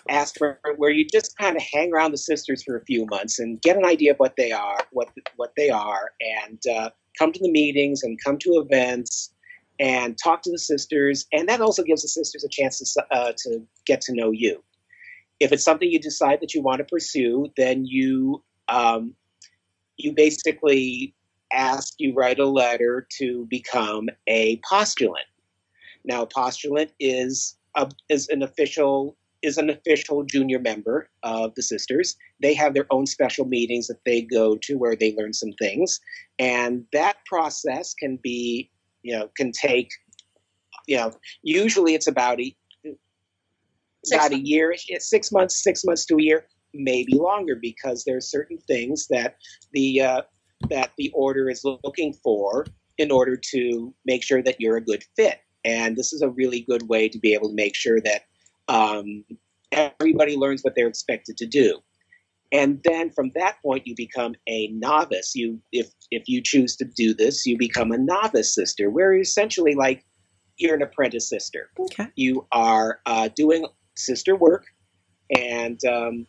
[SPEAKER 4] aspirant, where you just kind of hang around the sisters for a few months and get an idea of what they are, what what they are, and uh, come to the meetings and come to events and talk to the sisters, and that also gives the sisters a chance to uh, to get to know you. If it's something you decide that you want to pursue, then you um, you basically ask you write a letter to become a postulant. Now, a postulant is a, is an official is an official junior member of the sisters. They have their own special meetings that they go to where they learn some things, and that process can be you know can take you know usually it's about
[SPEAKER 6] Six
[SPEAKER 4] about a year six months six months to a year maybe longer because there are certain things that the uh, that the order is looking for in order to make sure that you're a good fit. And this is a really good way to be able to make sure that um, everybody learns what they're expected to do. And then from that point you become a novice. You if if you choose to do this you become a novice sister where you're essentially like you're an apprentice sister.
[SPEAKER 1] Okay.
[SPEAKER 4] you are uh, doing sister work and um,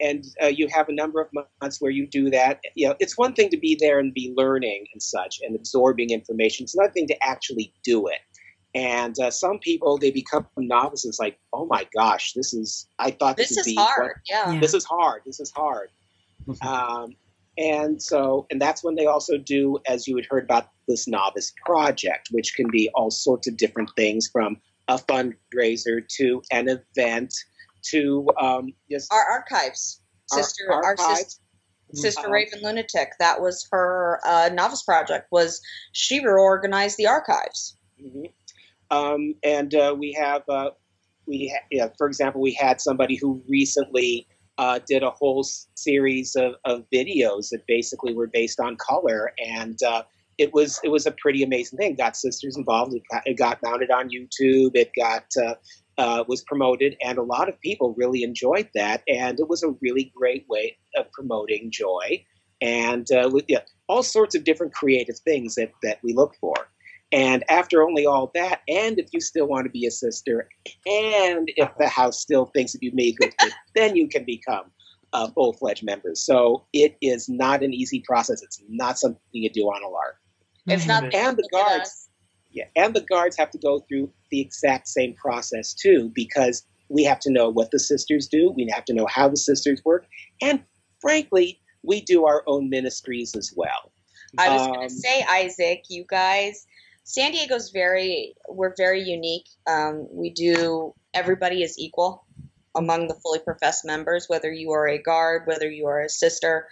[SPEAKER 4] and uh, you have a number of months where you do that you know it's one thing to be there and be learning and such and absorbing information it's another thing to actually do it and uh, some people they become novices like oh my gosh this is i thought this,
[SPEAKER 6] This
[SPEAKER 4] would
[SPEAKER 6] is
[SPEAKER 4] be
[SPEAKER 6] hard. Yeah.
[SPEAKER 1] Yeah.
[SPEAKER 4] this is hard this is hard um, and so and that's when they also do as you had heard about this novice project which can be all sorts of different things from a fundraiser to an event to um, just
[SPEAKER 6] Our archives. Sister, our,
[SPEAKER 4] archives.
[SPEAKER 6] sister, sister
[SPEAKER 4] Um,
[SPEAKER 6] Raven Lunatic. That was her uh, novice project. Was she reorganized the archives?
[SPEAKER 4] Mhm. Um, and uh, we have, uh, we ha- yeah, for example, we had somebody who recently uh, did a whole series of, of videos that basically were based on color, and uh, it was it was a pretty amazing thing. Got sisters involved. It got, it got mounted on YouTube. It got uh, uh, was promoted, and a lot of people really enjoyed that. And it was a really great way of promoting joy, and uh, yeah, all sorts of different creative things that that we look for. And after only all that, and if you still want to be a sister, and if the house still thinks that you've made good then you can become uh, full fledged members. So it is not an easy process. It's not something you do on a lark.
[SPEAKER 6] It's not.
[SPEAKER 4] And the guards. Yeah, and the guards have to go through the exact same process too, because we have to know what the sisters do. We have to know how the sisters work, and frankly, we do our own ministries as well.
[SPEAKER 6] I was
[SPEAKER 4] Um,
[SPEAKER 6] going to say, Isaac, you guys, San Diego's very, we're very unique. Um, we do, everybody is equal among the fully professed members, whether you are a guard, whether you are a sister.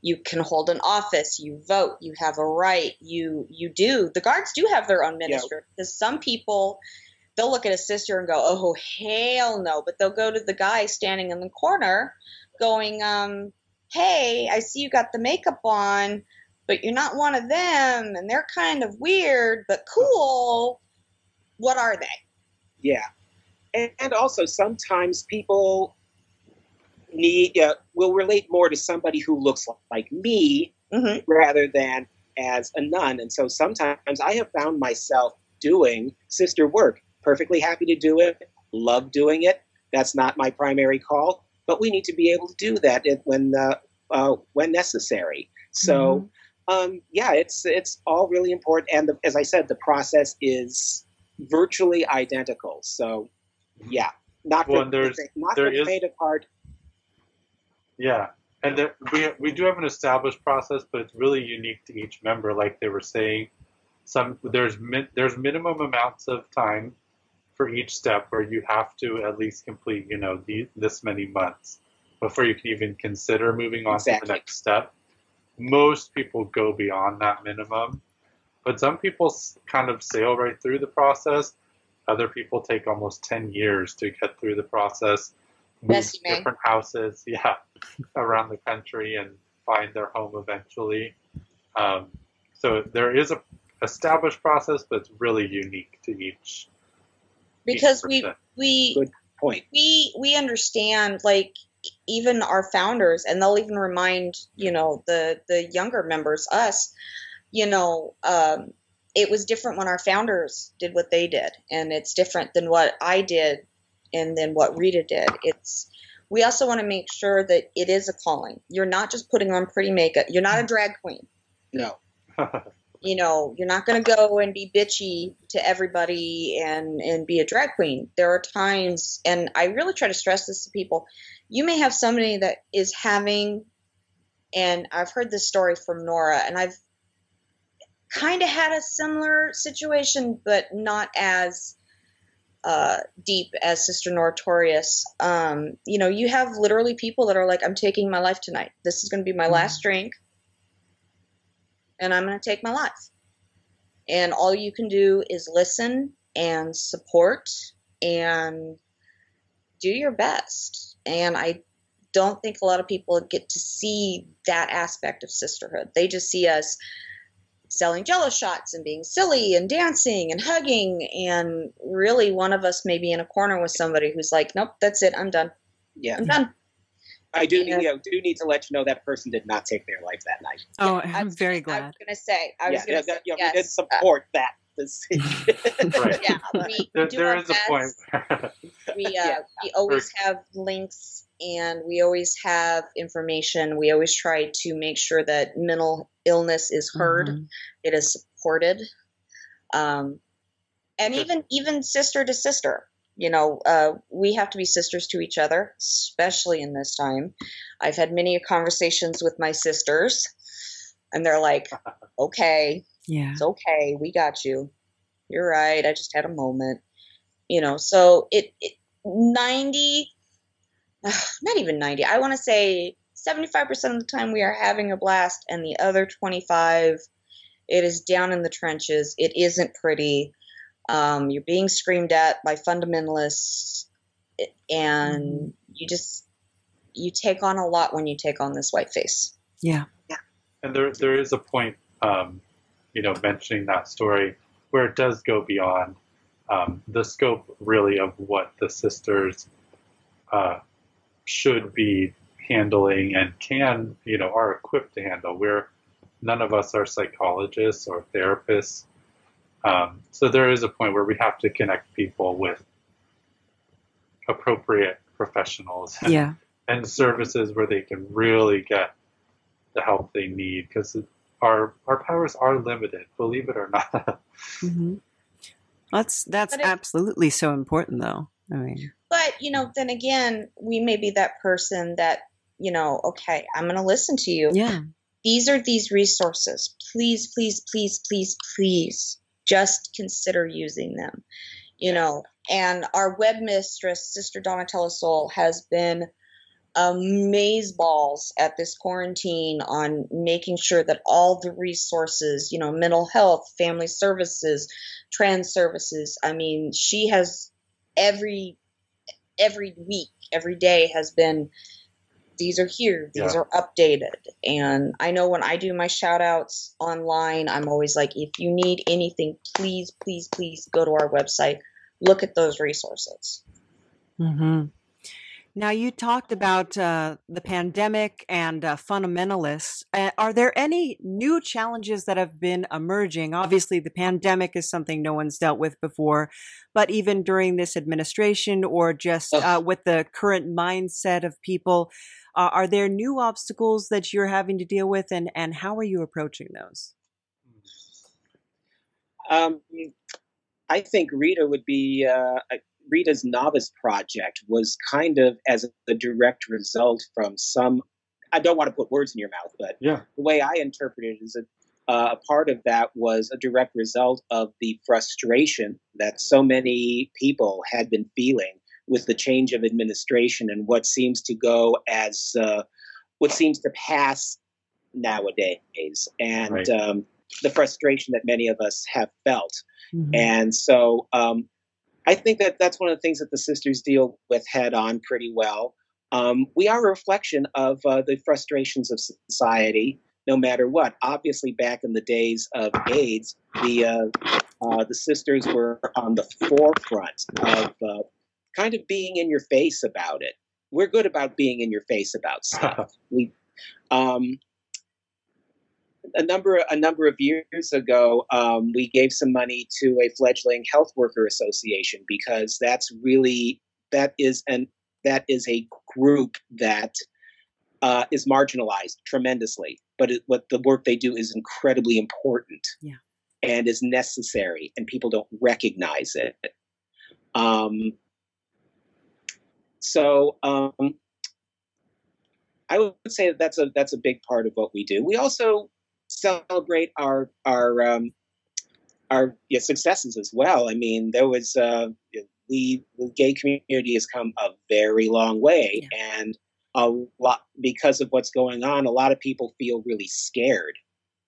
[SPEAKER 6] You can hold an office, you vote, you have a right, you you do. The guards do have their own ministry because some people they'll look at a sister and go, "Oh hell no!" But they'll go to the guy standing in the corner, going, um, "Hey, I see you got the makeup on, but you're not one of them, and they're kind of weird, but cool. What are they?"
[SPEAKER 4] Yeah, and, also sometimes people need uh, will relate more to somebody who looks like me
[SPEAKER 6] hmm
[SPEAKER 4] rather than as a nun. And so sometimes I have found myself doing sister work. Perfectly happy to do it. Love doing it. That's not my primary call, but we need to be able to do that when uh, uh, when necessary. So. Um, yeah, it's it's all really important, and the, as I said, the process is virtually identical. So, yeah, not
[SPEAKER 5] Well,
[SPEAKER 4] for
[SPEAKER 5] there's-
[SPEAKER 4] not
[SPEAKER 5] there
[SPEAKER 4] for
[SPEAKER 5] is-
[SPEAKER 4] faint of heart.
[SPEAKER 5] Yeah, and there, we we do have an established process, but it's really unique to each member. Like they were saying, some there's min, there's minimum amounts of time for each step where you have to at least complete you know the, this many months before you can even consider moving on to the next step. Most people go beyond that minimum, but some people kind of sail right through the process. Other people take almost 10 years to get through the process, move to different houses, yeah, around the country and find their home eventually. Um, so there is a established process, but it's really unique to each.
[SPEAKER 6] because
[SPEAKER 5] each
[SPEAKER 6] we we
[SPEAKER 4] Good point.
[SPEAKER 6] we we understand like even our founders and they'll even remind you know the the younger members us you know um it was different when our founders did what they did and it's different than what i did and then what rita did it's we also want to make sure that it is a calling you're not just putting on pretty makeup you're not a drag queen
[SPEAKER 4] No.
[SPEAKER 6] you know, you're not going to go and be bitchy to everybody and and be a drag queen. There are times, and I really try to stress this to people. You may have somebody that is having, and I've heard this story from Nora, and I've kind of had a similar situation, but not as uh, deep as Sister Notorious. Um, you know, you have literally people that are like, "I'm taking my life tonight. This is going to be my last drink." and I'm going to take my life. And all you can do is listen and support and do your best. And I don't think a lot of people get to see that aspect of sisterhood. They just see us selling jello shots and being silly and dancing and hugging. And really, one of us may be in a corner with somebody who's like, nope, that's it. I'm done.
[SPEAKER 4] Yeah.
[SPEAKER 6] I'm done.
[SPEAKER 4] I do need, you know, do need to let you know that person did not take their life that night.
[SPEAKER 1] Oh,
[SPEAKER 6] I
[SPEAKER 1] I'm
[SPEAKER 6] was
[SPEAKER 1] very
[SPEAKER 6] gonna- I
[SPEAKER 1] glad.
[SPEAKER 6] was going to say, I was
[SPEAKER 4] yeah,
[SPEAKER 6] going to
[SPEAKER 4] yeah,
[SPEAKER 6] say,
[SPEAKER 4] yeah,
[SPEAKER 6] yes.
[SPEAKER 4] we did support that decision.
[SPEAKER 5] Right.
[SPEAKER 6] yeah, we
[SPEAKER 5] There,
[SPEAKER 6] do
[SPEAKER 5] there
[SPEAKER 6] our
[SPEAKER 5] is a point.
[SPEAKER 6] we uh,
[SPEAKER 4] Yeah.
[SPEAKER 6] we always have links and we always have information we always try to make sure that mental illness is heard
[SPEAKER 1] Mhm.
[SPEAKER 6] it is supported um, and even even sister to sister you know uh, we have to be sisters to each other especially in this time i've had many conversations with my sisters and they're like okay
[SPEAKER 1] Yeah.
[SPEAKER 6] it's okay. We got you. You're right. I just had a moment. You know, so it, it 90, not even 90, I want to say 75% of the time we are having a blast, and the other 25, it is down in the trenches. It isn't pretty. Um, you're being screamed at by fundamentalists, and you just, you take on a lot when you take on this white face.
[SPEAKER 1] Yeah, yeah.
[SPEAKER 5] And there, there is a point, um, you know, mentioning that story where it does go beyond um, the scope, really, of what the sisters uh, should be handling and can, you know, are equipped to handle. We're none of us are psychologists or therapists, um, so there is a point where we have to connect people with appropriate professionals and,
[SPEAKER 1] Yeah.
[SPEAKER 5] and services where they can really get the help they need because our our powers are limited, believe it or not.
[SPEAKER 1] hmm That's that's
[SPEAKER 6] it-
[SPEAKER 1] absolutely so important, though. I mean,
[SPEAKER 6] But, you know, then again, we may be that person that, you know, okay, I'm going to listen to you.
[SPEAKER 1] yeah.
[SPEAKER 6] These are these resources. Please, please, please, please, please just consider using them. You know, and our web mistress, Sister Donatella Soul, has been amazeballs at this quarantine on making sure that all the resources, you know, mental health, family services, trans services, I mean, she has every every week, every day has been these are here, these
[SPEAKER 5] Yeah.
[SPEAKER 6] are updated. And I know when I do my shout outs online, I'm always like, if you need anything, please, please, please go to our website, look at those resources.
[SPEAKER 1] hmm Now, you talked about uh, the pandemic and uh, fundamentalists. Uh, are there any new challenges that have been emerging? Obviously, the pandemic is something no one's dealt with before, but even during this administration or just uh, with the current mindset of people, uh, are there new obstacles that you're having to deal with, and, and how are you approaching those?
[SPEAKER 4] Um, I think Rita would be uh, Rita's novice project was kind of as a direct result from some I don't want to put words in your mouth, but
[SPEAKER 5] Yeah.
[SPEAKER 4] the way I interpret it is that uh, a part of that was a direct result of the frustration that so many people had been feeling with the change of administration and what seems to go as uh, what seems to pass nowadays, and
[SPEAKER 5] Right.
[SPEAKER 4] um, the frustration that many of us have felt.
[SPEAKER 1] Mhm.
[SPEAKER 4] And so um, I think that that's one of the things that the sisters deal with head on pretty well. Um, we are a reflection of uh, the frustrations of society, no matter what. Obviously, back in the days of AIDS, the uh, uh, the sisters were on the forefront of uh, kind of being in your face about it. We're good about being in your face about stuff. we um, a number a number of years ago, um, we gave some money to a fledgling health worker association because that's really that is an that is a group that uh, is marginalized tremendously, but it, what the work they do is incredibly important
[SPEAKER 1] Yeah.
[SPEAKER 4] and is necessary, and people don't recognize it. Um, so um, I would say that that's a that's a big part of what we do. We also celebrate our our um, our yeah, successes as well. I mean, there was uh, we the gay community has come a very long way, and a lot because of what's going on. A lot of people feel really scared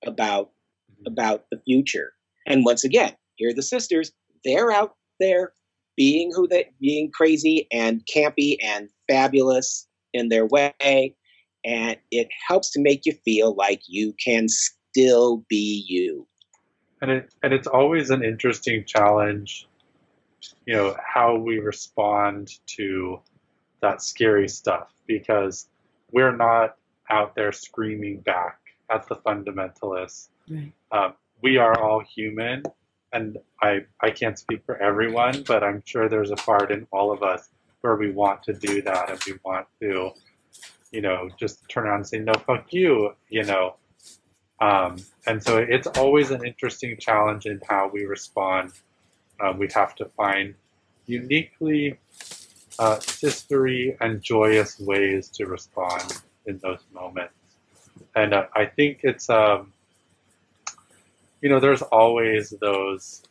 [SPEAKER 4] about about the future. And once again, here are the sisters. They're out there being who they being crazy and campy and fabulous in their way and it helps to make you feel like you can still be you.
[SPEAKER 5] and it and it's always an interesting challenge you know how we respond to that scary stuff because we're not out there screaming back at the fundamentalists
[SPEAKER 1] Right.
[SPEAKER 5] um, we are all human and I, I can't speak for everyone but i'm sure there's a part in all of us where we want to do that and we want to you know just turn around and say no fuck you you know um, and so it's always an interesting challenge in how we respond. Um, we have to find uniquely uh, sistery and joyous ways to respond in those moments. And uh, I think it's, um, you know, there's always those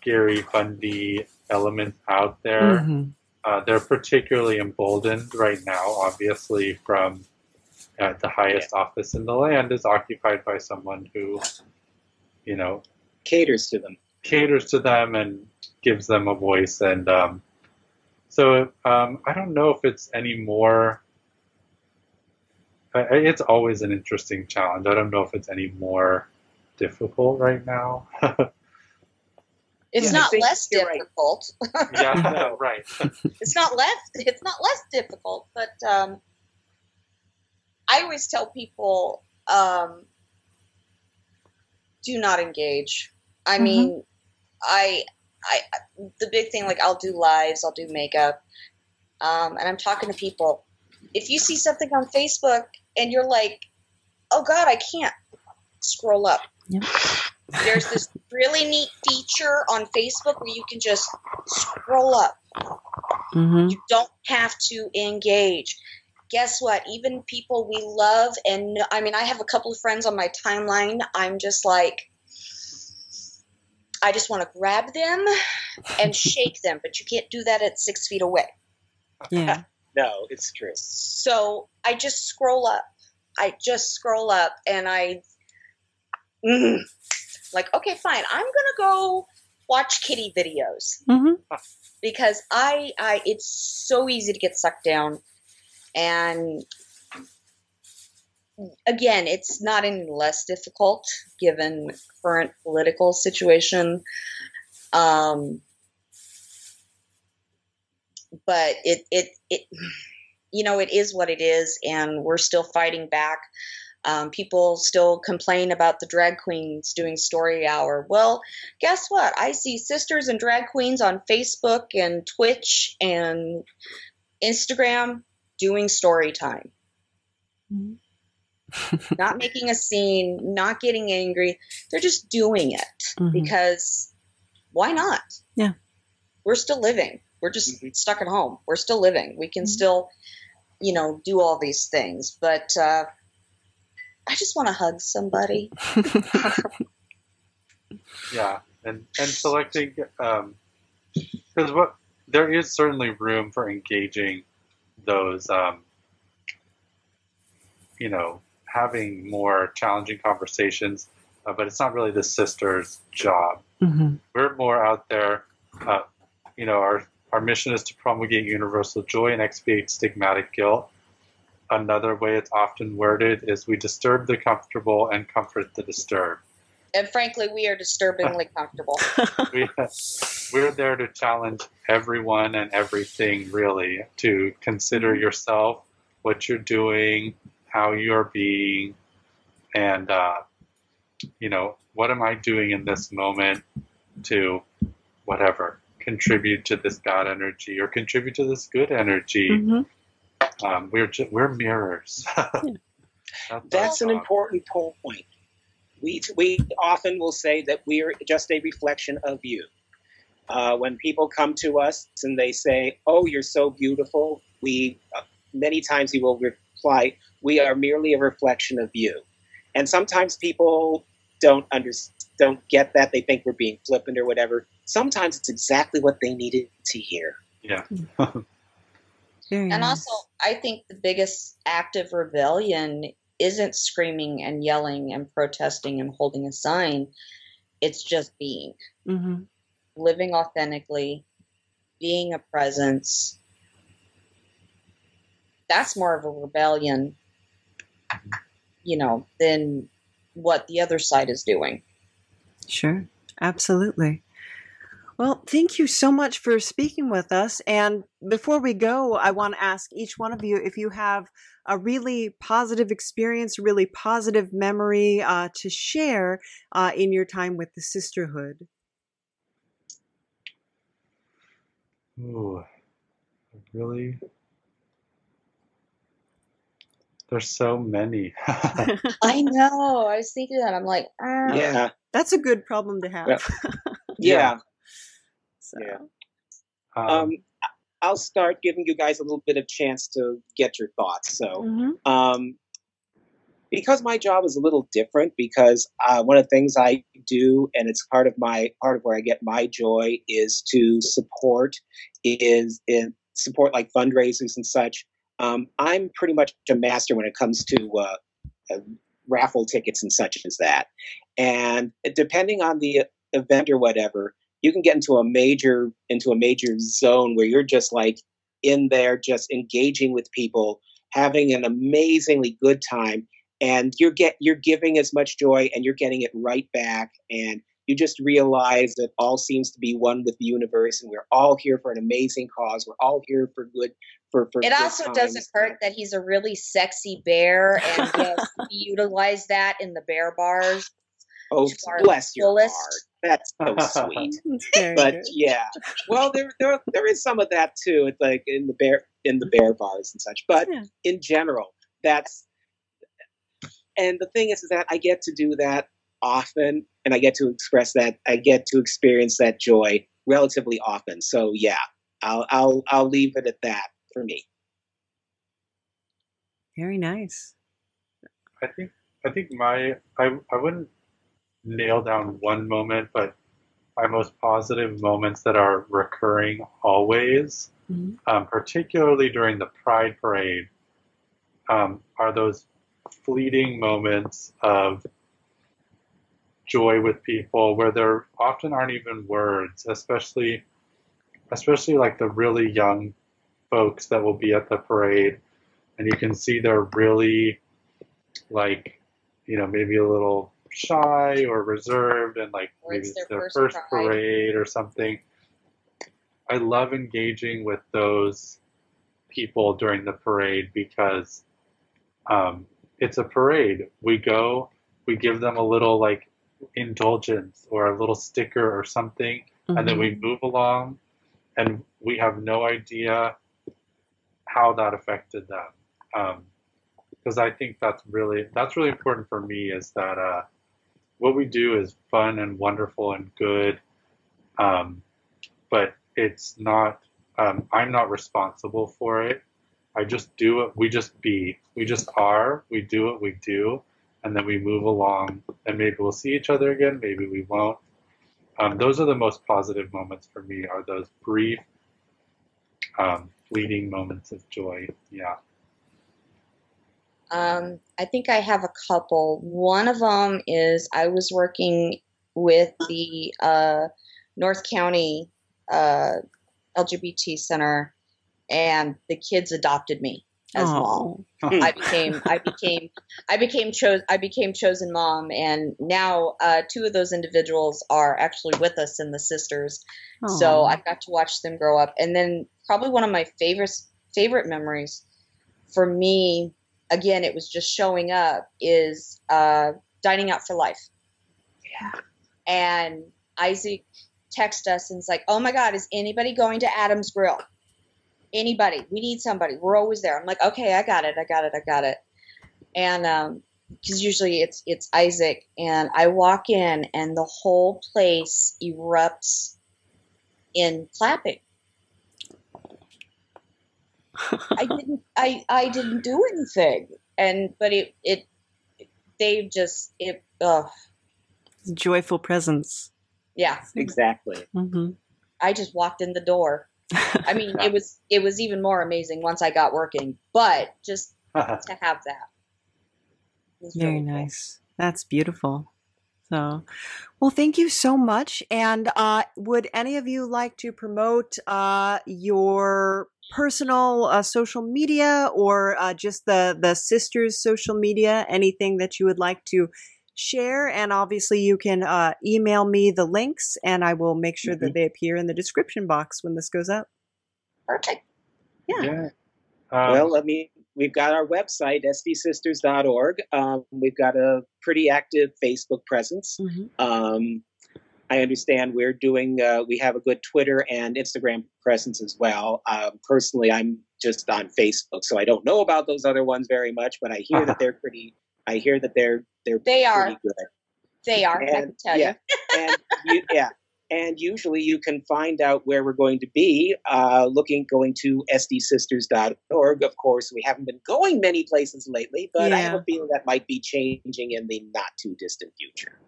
[SPEAKER 5] scary, fundy elements out there.
[SPEAKER 1] Mhm.
[SPEAKER 5] Uh, they're particularly emboldened right now, obviously, from uh, the highest office in the land is occupied by someone who, you know,
[SPEAKER 4] Caters to them.
[SPEAKER 5] caters to them and gives them a voice. And um, so um, I don't know if it's any more. I- I- It's always an interesting challenge. I don't know if it's any more difficult right now.
[SPEAKER 6] It's
[SPEAKER 4] Yeah,
[SPEAKER 6] not less
[SPEAKER 4] you're right.
[SPEAKER 6] difficult.
[SPEAKER 5] yeah,
[SPEAKER 4] No.
[SPEAKER 5] right.
[SPEAKER 6] it's not less it's not less difficult but um, i always tell people um, do not engage i
[SPEAKER 1] Mhm.
[SPEAKER 6] mean I, I the big thing like i'll do lives i'll do makeup um, and i'm talking to people if you see something on facebook and you're like oh god i can't scroll up
[SPEAKER 1] Yep.
[SPEAKER 6] there's this really neat feature on facebook where you can just scroll up
[SPEAKER 1] Mhm.
[SPEAKER 6] you don't have to engage. Guess what? Even people we love, and I mean, I have a couple of friends on my timeline. I'm just like, I just want to grab them and shake them, but you can't do that at six feet away.
[SPEAKER 1] Yeah.
[SPEAKER 4] No, it's true.
[SPEAKER 6] So I just scroll up. I just scroll up, and I, mm, like, okay, fine. I'm gonna go watch kitty videos.
[SPEAKER 1] Mhm.
[SPEAKER 6] because I, I it's so easy to get sucked down and again it's not any less difficult given current political situation um, but it, it it you know it is what it is and we're still fighting back um, people still complain about the drag queens doing story hour well guess what? I see sisters and drag queens on Facebook and Twitch and Instagram doing story time.
[SPEAKER 1] Mhm.
[SPEAKER 6] not making a scene, not getting angry. They're just doing it
[SPEAKER 1] Mhm.
[SPEAKER 6] because why not?
[SPEAKER 1] Yeah.
[SPEAKER 6] We're still living. We're just
[SPEAKER 4] Mhm.
[SPEAKER 6] stuck at home. We're still living. We can
[SPEAKER 1] Mhm.
[SPEAKER 6] still you know, do all these things. But uh, I just want to hug somebody.
[SPEAKER 5] yeah, and and selecting um, because what there is certainly room for engaging those um, you know having more challenging conversations, uh, but it's not really the sister's job.
[SPEAKER 1] Mm-hmm.
[SPEAKER 5] We're more out there. Uh, you know, our our mission is to promulgate universal joy and expiate stigmatic guilt. Another way it's often worded is we disturb the comfortable and comfort the disturbed.
[SPEAKER 6] And frankly, we are disturbingly comfortable.
[SPEAKER 5] we, we're there to challenge everyone and everything, really, to consider yourself, what you're doing, how you're being, and, uh, you know, what am I doing in this moment to whatever contribute to this bad energy or contribute to this good energy.
[SPEAKER 1] Mm-hmm.
[SPEAKER 5] Um, we're ju- we're mirrors.
[SPEAKER 4] That's, That's an important point. We we often will say that we are just a reflection of you. Uh, when people come to us and they say, "Oh, you're so beautiful," we uh, many times we will reply, "We are merely a reflection of you." And sometimes people don't understand don't get that. They think we're being flippant or whatever. Sometimes it's exactly what they needed to hear.
[SPEAKER 5] Yeah.
[SPEAKER 6] and nice. also, I think the biggest act of rebellion isn't screaming and yelling and protesting and holding a sign. It's just being,
[SPEAKER 1] mm-hmm.
[SPEAKER 6] living authentically, being a presence. That's more of a rebellion, you know, than what the other side is doing.
[SPEAKER 1] Sure, absolutely. Well, thank you so much for speaking with us. And before we go, I want to ask each one of you if you have a really positive experience, really positive memory uh, to share uh, in your time with the sisterhood.
[SPEAKER 5] Ooh, really? There's so many.
[SPEAKER 6] I know. I was thinking that. I'm like, ah.
[SPEAKER 4] yeah.
[SPEAKER 1] That's a good problem to have.
[SPEAKER 4] yeah.
[SPEAKER 1] so.
[SPEAKER 4] Yeah. Um, um, I'll start giving you guys a little bit of chance to get your thoughts. So,
[SPEAKER 1] mm-hmm.
[SPEAKER 4] um, because my job is a little different, because uh, one of the things I do, and it's part of my part of where I get my joy, is to support, is in support like fundraisers and such. Um, I'm pretty much a master when it comes to uh, uh, raffle tickets and such as that. And depending on the event or whatever, you can get into a major into a major zone where you're just like in there, just engaging with people, having an amazingly good time, and you're get you're giving as much joy and you're getting it right back and you just realize that all seems to be one with the universe and we're all here for an amazing cause. We're all here for good for, for
[SPEAKER 6] it also
[SPEAKER 4] times.
[SPEAKER 6] doesn't hurt that he's a really sexy bear and yes, utilized that in the bear bars
[SPEAKER 4] oh bless your heart that's so sweet but good. yeah well there, there there is some of that too it's like in the bear in the bear bars and such but yeah. in general that's and the thing is, is that i get to do that often and I get to express that I get to experience that joy relatively often. So yeah, I'll I'll I'll leave it at that for me.
[SPEAKER 1] Very nice.
[SPEAKER 5] I think I think my I I wouldn't nail down one moment, but my most positive moments that are recurring always, mm-hmm. um, particularly during the Pride Parade, um, are those fleeting moments of joy with people where there often aren't even words, especially especially like the really young folks that will be at the parade and you can see they're really like you know maybe a little shy or reserved and like or maybe it's their, their first, first parade or something i love engaging with those people during the parade because um, it's a parade we go we give them a little like indulgence or a little sticker or something, mm-hmm. and then we mm-hmm. move along, and we have no idea how that affected them. Because um, I think that's really that's really important for me is that uh, what we do is fun and wonderful and good, um, but it's not. Um, I'm not responsible for it. I just do it. we just be. We just are. We do what we do, and then we move along. And maybe we'll see each other again. Maybe we won't. Um, those are the most positive moments for me. Are those brief, um, fleeting moments of joy? Yeah.
[SPEAKER 6] Um, I think I have a couple. One of them is I was working with the uh, North County uh, LGBT Center, and the kids adopted me as mom. I became I became I became chose I became chosen mom, and now uh, two of those individuals are actually with us in the sisters. So
[SPEAKER 1] Aw.
[SPEAKER 6] I got to watch them grow up, and then probably one of my favorite favorite memories for me, again, it was just showing up is uh, dining out for life.
[SPEAKER 1] Yeah.
[SPEAKER 6] And Isaac texted us and it's like, "Oh my God, is anybody going to Adam's Grill? Anybody? We need somebody. We're always there." I'm like, "Okay, I got it. I got it. I got it." And um, because usually it's it's Isaac, and I walk in and the whole place erupts in clapping. I didn't I I didn't do anything. And but it it they just it uh
[SPEAKER 1] Joyful presence.
[SPEAKER 6] yeah,
[SPEAKER 4] Exactly.
[SPEAKER 1] hmm
[SPEAKER 6] I just walked in the door. I mean, it was it was even more amazing once I got working, but just to have that. was
[SPEAKER 1] Very
[SPEAKER 6] really cool.
[SPEAKER 1] nice. That's beautiful. So, well, thank you so much. And uh, would any of you like to promote uh, your personal uh, social media or uh, just the the sisters' social media? Anything that you would like to share? And obviously, you can uh, email me the links, and I will make sure that they appear in the description box when this goes up.
[SPEAKER 6] Perfect.
[SPEAKER 5] yeah. Um,
[SPEAKER 4] well, let me. We've got our website, sdsisters.org. Um, we've got a pretty active Facebook presence. Um, I understand we're doing. Uh, we have a good Twitter and Instagram presence as well. Um, personally, I'm just on Facebook, so I don't know about those other ones very much. But I hear that they're pretty. I hear that they're they're
[SPEAKER 6] They are. They are, I can tell
[SPEAKER 4] yeah,
[SPEAKER 6] you.
[SPEAKER 4] and you, yeah, and usually you can find out where we're going to be uh, looking going to sdsisters.org. Of course, we haven't been going many places lately, but I have
[SPEAKER 1] Yeah.
[SPEAKER 4] a feeling that might be changing in the not too distant future.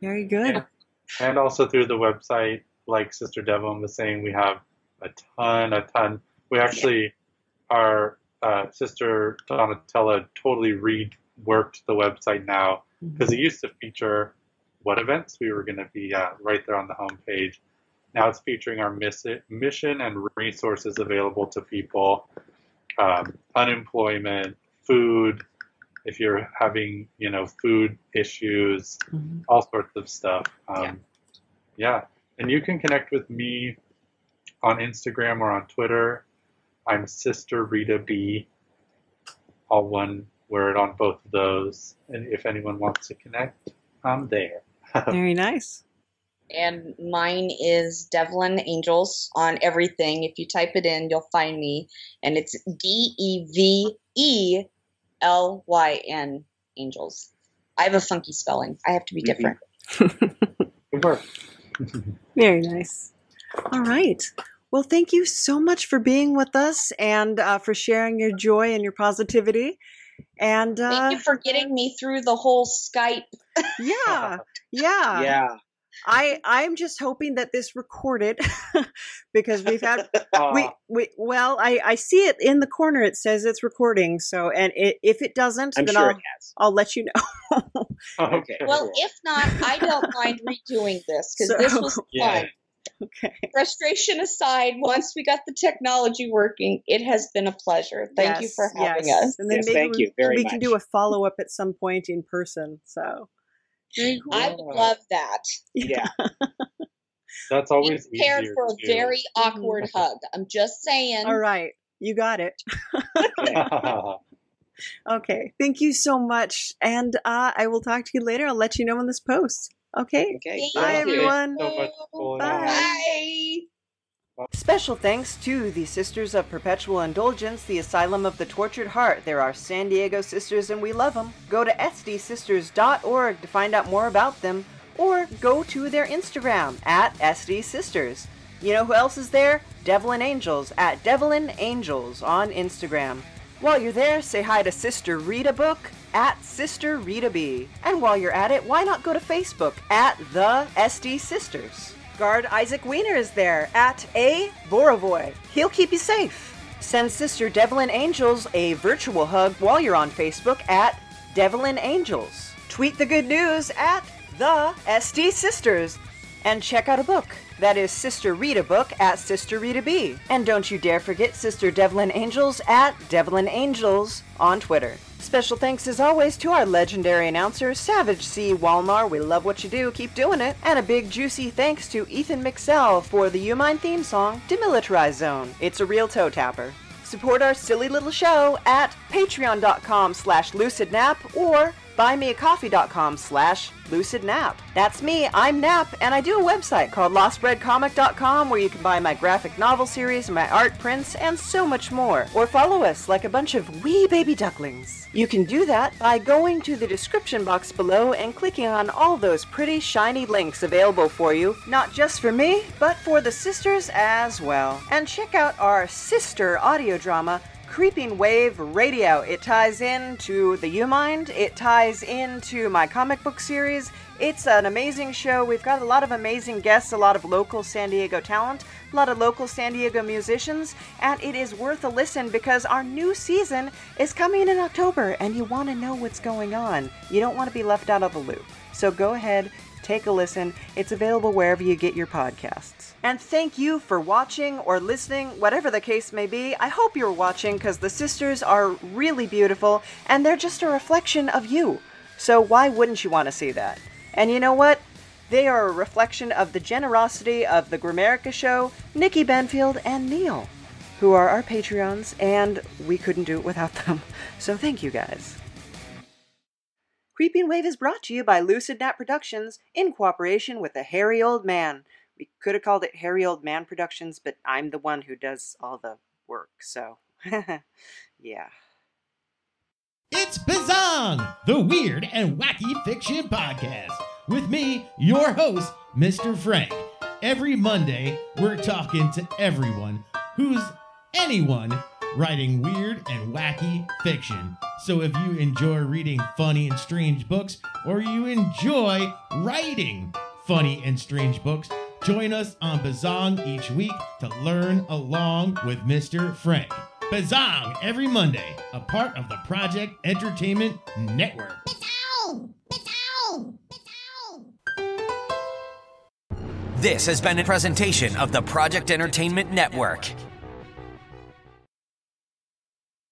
[SPEAKER 1] Very good.
[SPEAKER 5] Yeah. and also through the website, like Sister Develyn was saying, we have a ton, a ton. We actually, our uh, sister Donatella totally reworked the website now because it used to feature what events we were going to be at right there on the homepage. Now it's featuring our mission and resources available to people, um, unemployment, food, if you're having you know food issues,
[SPEAKER 1] Mhm.
[SPEAKER 5] all sorts of stuff. Um, yeah. and you can connect with me on Instagram or on Twitter. I'm Sister Rita B. All one word on both of those. And if anyone wants to connect, I'm there.
[SPEAKER 1] Very nice.
[SPEAKER 6] And mine is Develyn Angels on everything. If you type it in, you'll find me. And it's D E V E L Y N Angels. I have a funky spelling. I have to be
[SPEAKER 4] Mhm.
[SPEAKER 6] different.
[SPEAKER 1] Very nice. All right. Well, thank you so much for being with us and uh, for sharing your joy and your positivity. And uh,
[SPEAKER 6] Thank you for getting me through the whole Skype.
[SPEAKER 1] yeah, yeah,
[SPEAKER 4] yeah,
[SPEAKER 1] I I'm just hoping that this recorded because we've had we we well I I see it in the corner. It says it's recording. So and it, if it doesn't,
[SPEAKER 4] I'm
[SPEAKER 1] then
[SPEAKER 4] sure
[SPEAKER 1] I'll
[SPEAKER 4] it has.
[SPEAKER 1] I'll let you know.
[SPEAKER 4] Okay.
[SPEAKER 6] Well, if not, I don't mind redoing this because this was fun.
[SPEAKER 5] Yeah.
[SPEAKER 1] Okay.
[SPEAKER 6] Frustration aside, once we got the technology working, it has been a pleasure. Thank you for having
[SPEAKER 1] yes.
[SPEAKER 6] us.
[SPEAKER 1] And then
[SPEAKER 4] Yes,
[SPEAKER 1] maybe
[SPEAKER 4] thank
[SPEAKER 1] we,
[SPEAKER 4] you very
[SPEAKER 1] we can do a follow up at some point in person. So cool.
[SPEAKER 6] I would love that.
[SPEAKER 4] Yeah,
[SPEAKER 5] That's
[SPEAKER 6] Be
[SPEAKER 5] always
[SPEAKER 6] prepared
[SPEAKER 5] easier
[SPEAKER 6] for a
[SPEAKER 5] too.
[SPEAKER 6] very awkward hug. I'm just saying.
[SPEAKER 1] All right, you got it. Okay, thank you so much, and uh, I will talk to you later. I'll let you know when this posts. Okay.
[SPEAKER 4] Okay.
[SPEAKER 1] Bye,
[SPEAKER 6] Thank you.
[SPEAKER 1] everyone.
[SPEAKER 5] so much
[SPEAKER 1] Bye.
[SPEAKER 6] Bye.
[SPEAKER 1] Special thanks to the Sisters of Perpetual Indulgence, the Asylum of the Tortured Heart. They're our San Diego sisters and we love them. Go to sdsisters.org to find out more about them, or go to their Instagram at sdsisters. You know who else is there? Develyn Angels at Develyn Angels on Instagram. While you're there, say hi to Sister Rita Booke at Sister Rita B. And while you're at it, why not go to Facebook at The SD Sisters? Guard Isaac Wiener is there at A Borovoy. He'll keep you safe. Send Sister Develyn Angels a virtual hug while you're on Facebook at Develyn Angels. Tweet the good news at The SD Sisters. And check out a book. That is Sister Rita Booke at Sister Rita B. And don't you dare forget Sister Develyn Angels at Develyn Angels on Twitter. Special thanks as always to our legendary announcer, Savage C. Walmar. We love what you do, keep doing it. And a big juicy thanks to Ethan Mixell for the U Mind theme song, Demilitarized Zone. It's a real toe tapper. Support our silly little show at patreon.com slash lucidnap or buymeacoffee.com slash lucidnap. That's me, I'm Nap, and I do a website called lostbreadcomic.com where you can buy my graphic novel series, my art prints, and so much more. Or follow us like a bunch of wee baby ducklings. You can do that by going to the description box below and clicking on all those pretty shiny links available for you, not just for me, but for the sisters as well. And check out our sister audio drama, Creeping Wave Radio. It ties into the U Mind, it ties into my comic book series. It's an amazing show. We've got a lot of amazing guests, a lot of local San Diego talent, a lot of local San Diego musicians, and it is worth a listen because our new season is coming in October and you want to know what's going on. You don't want to be left out of the loop. So go ahead, take a listen. It's available wherever you get your podcasts. And thank you for watching or listening, whatever the case may be. I hope you're watching because the sisters are really beautiful and they're just a reflection of you. So why wouldn't you want to see that? And you know what? They are a reflection of the generosity of the Grammarica Show, Nikki Benfield, and Neil, who are our Patreons, and we couldn't do it without them. So thank you guys. Creeping Wave is brought to you by Lucid Nap Productions in cooperation with the Hairy Old Man. We could have called it Hairy Old Man Productions, but I'm the one who does all the work, so yeah.
[SPEAKER 7] It's Bazong, the weird and wacky fiction podcast. With me, your host, Mr. Frank. Every Monday, we're talking to everyone who's anyone writing weird and wacky fiction. So if you enjoy reading funny and strange books, or you enjoy writing funny and strange books, join us on Bazong each week to learn along with Mr. Frank. Bazong every Monday, a part of the Project Entertainment Network.
[SPEAKER 2] This has been a presentation of the Project Entertainment Network.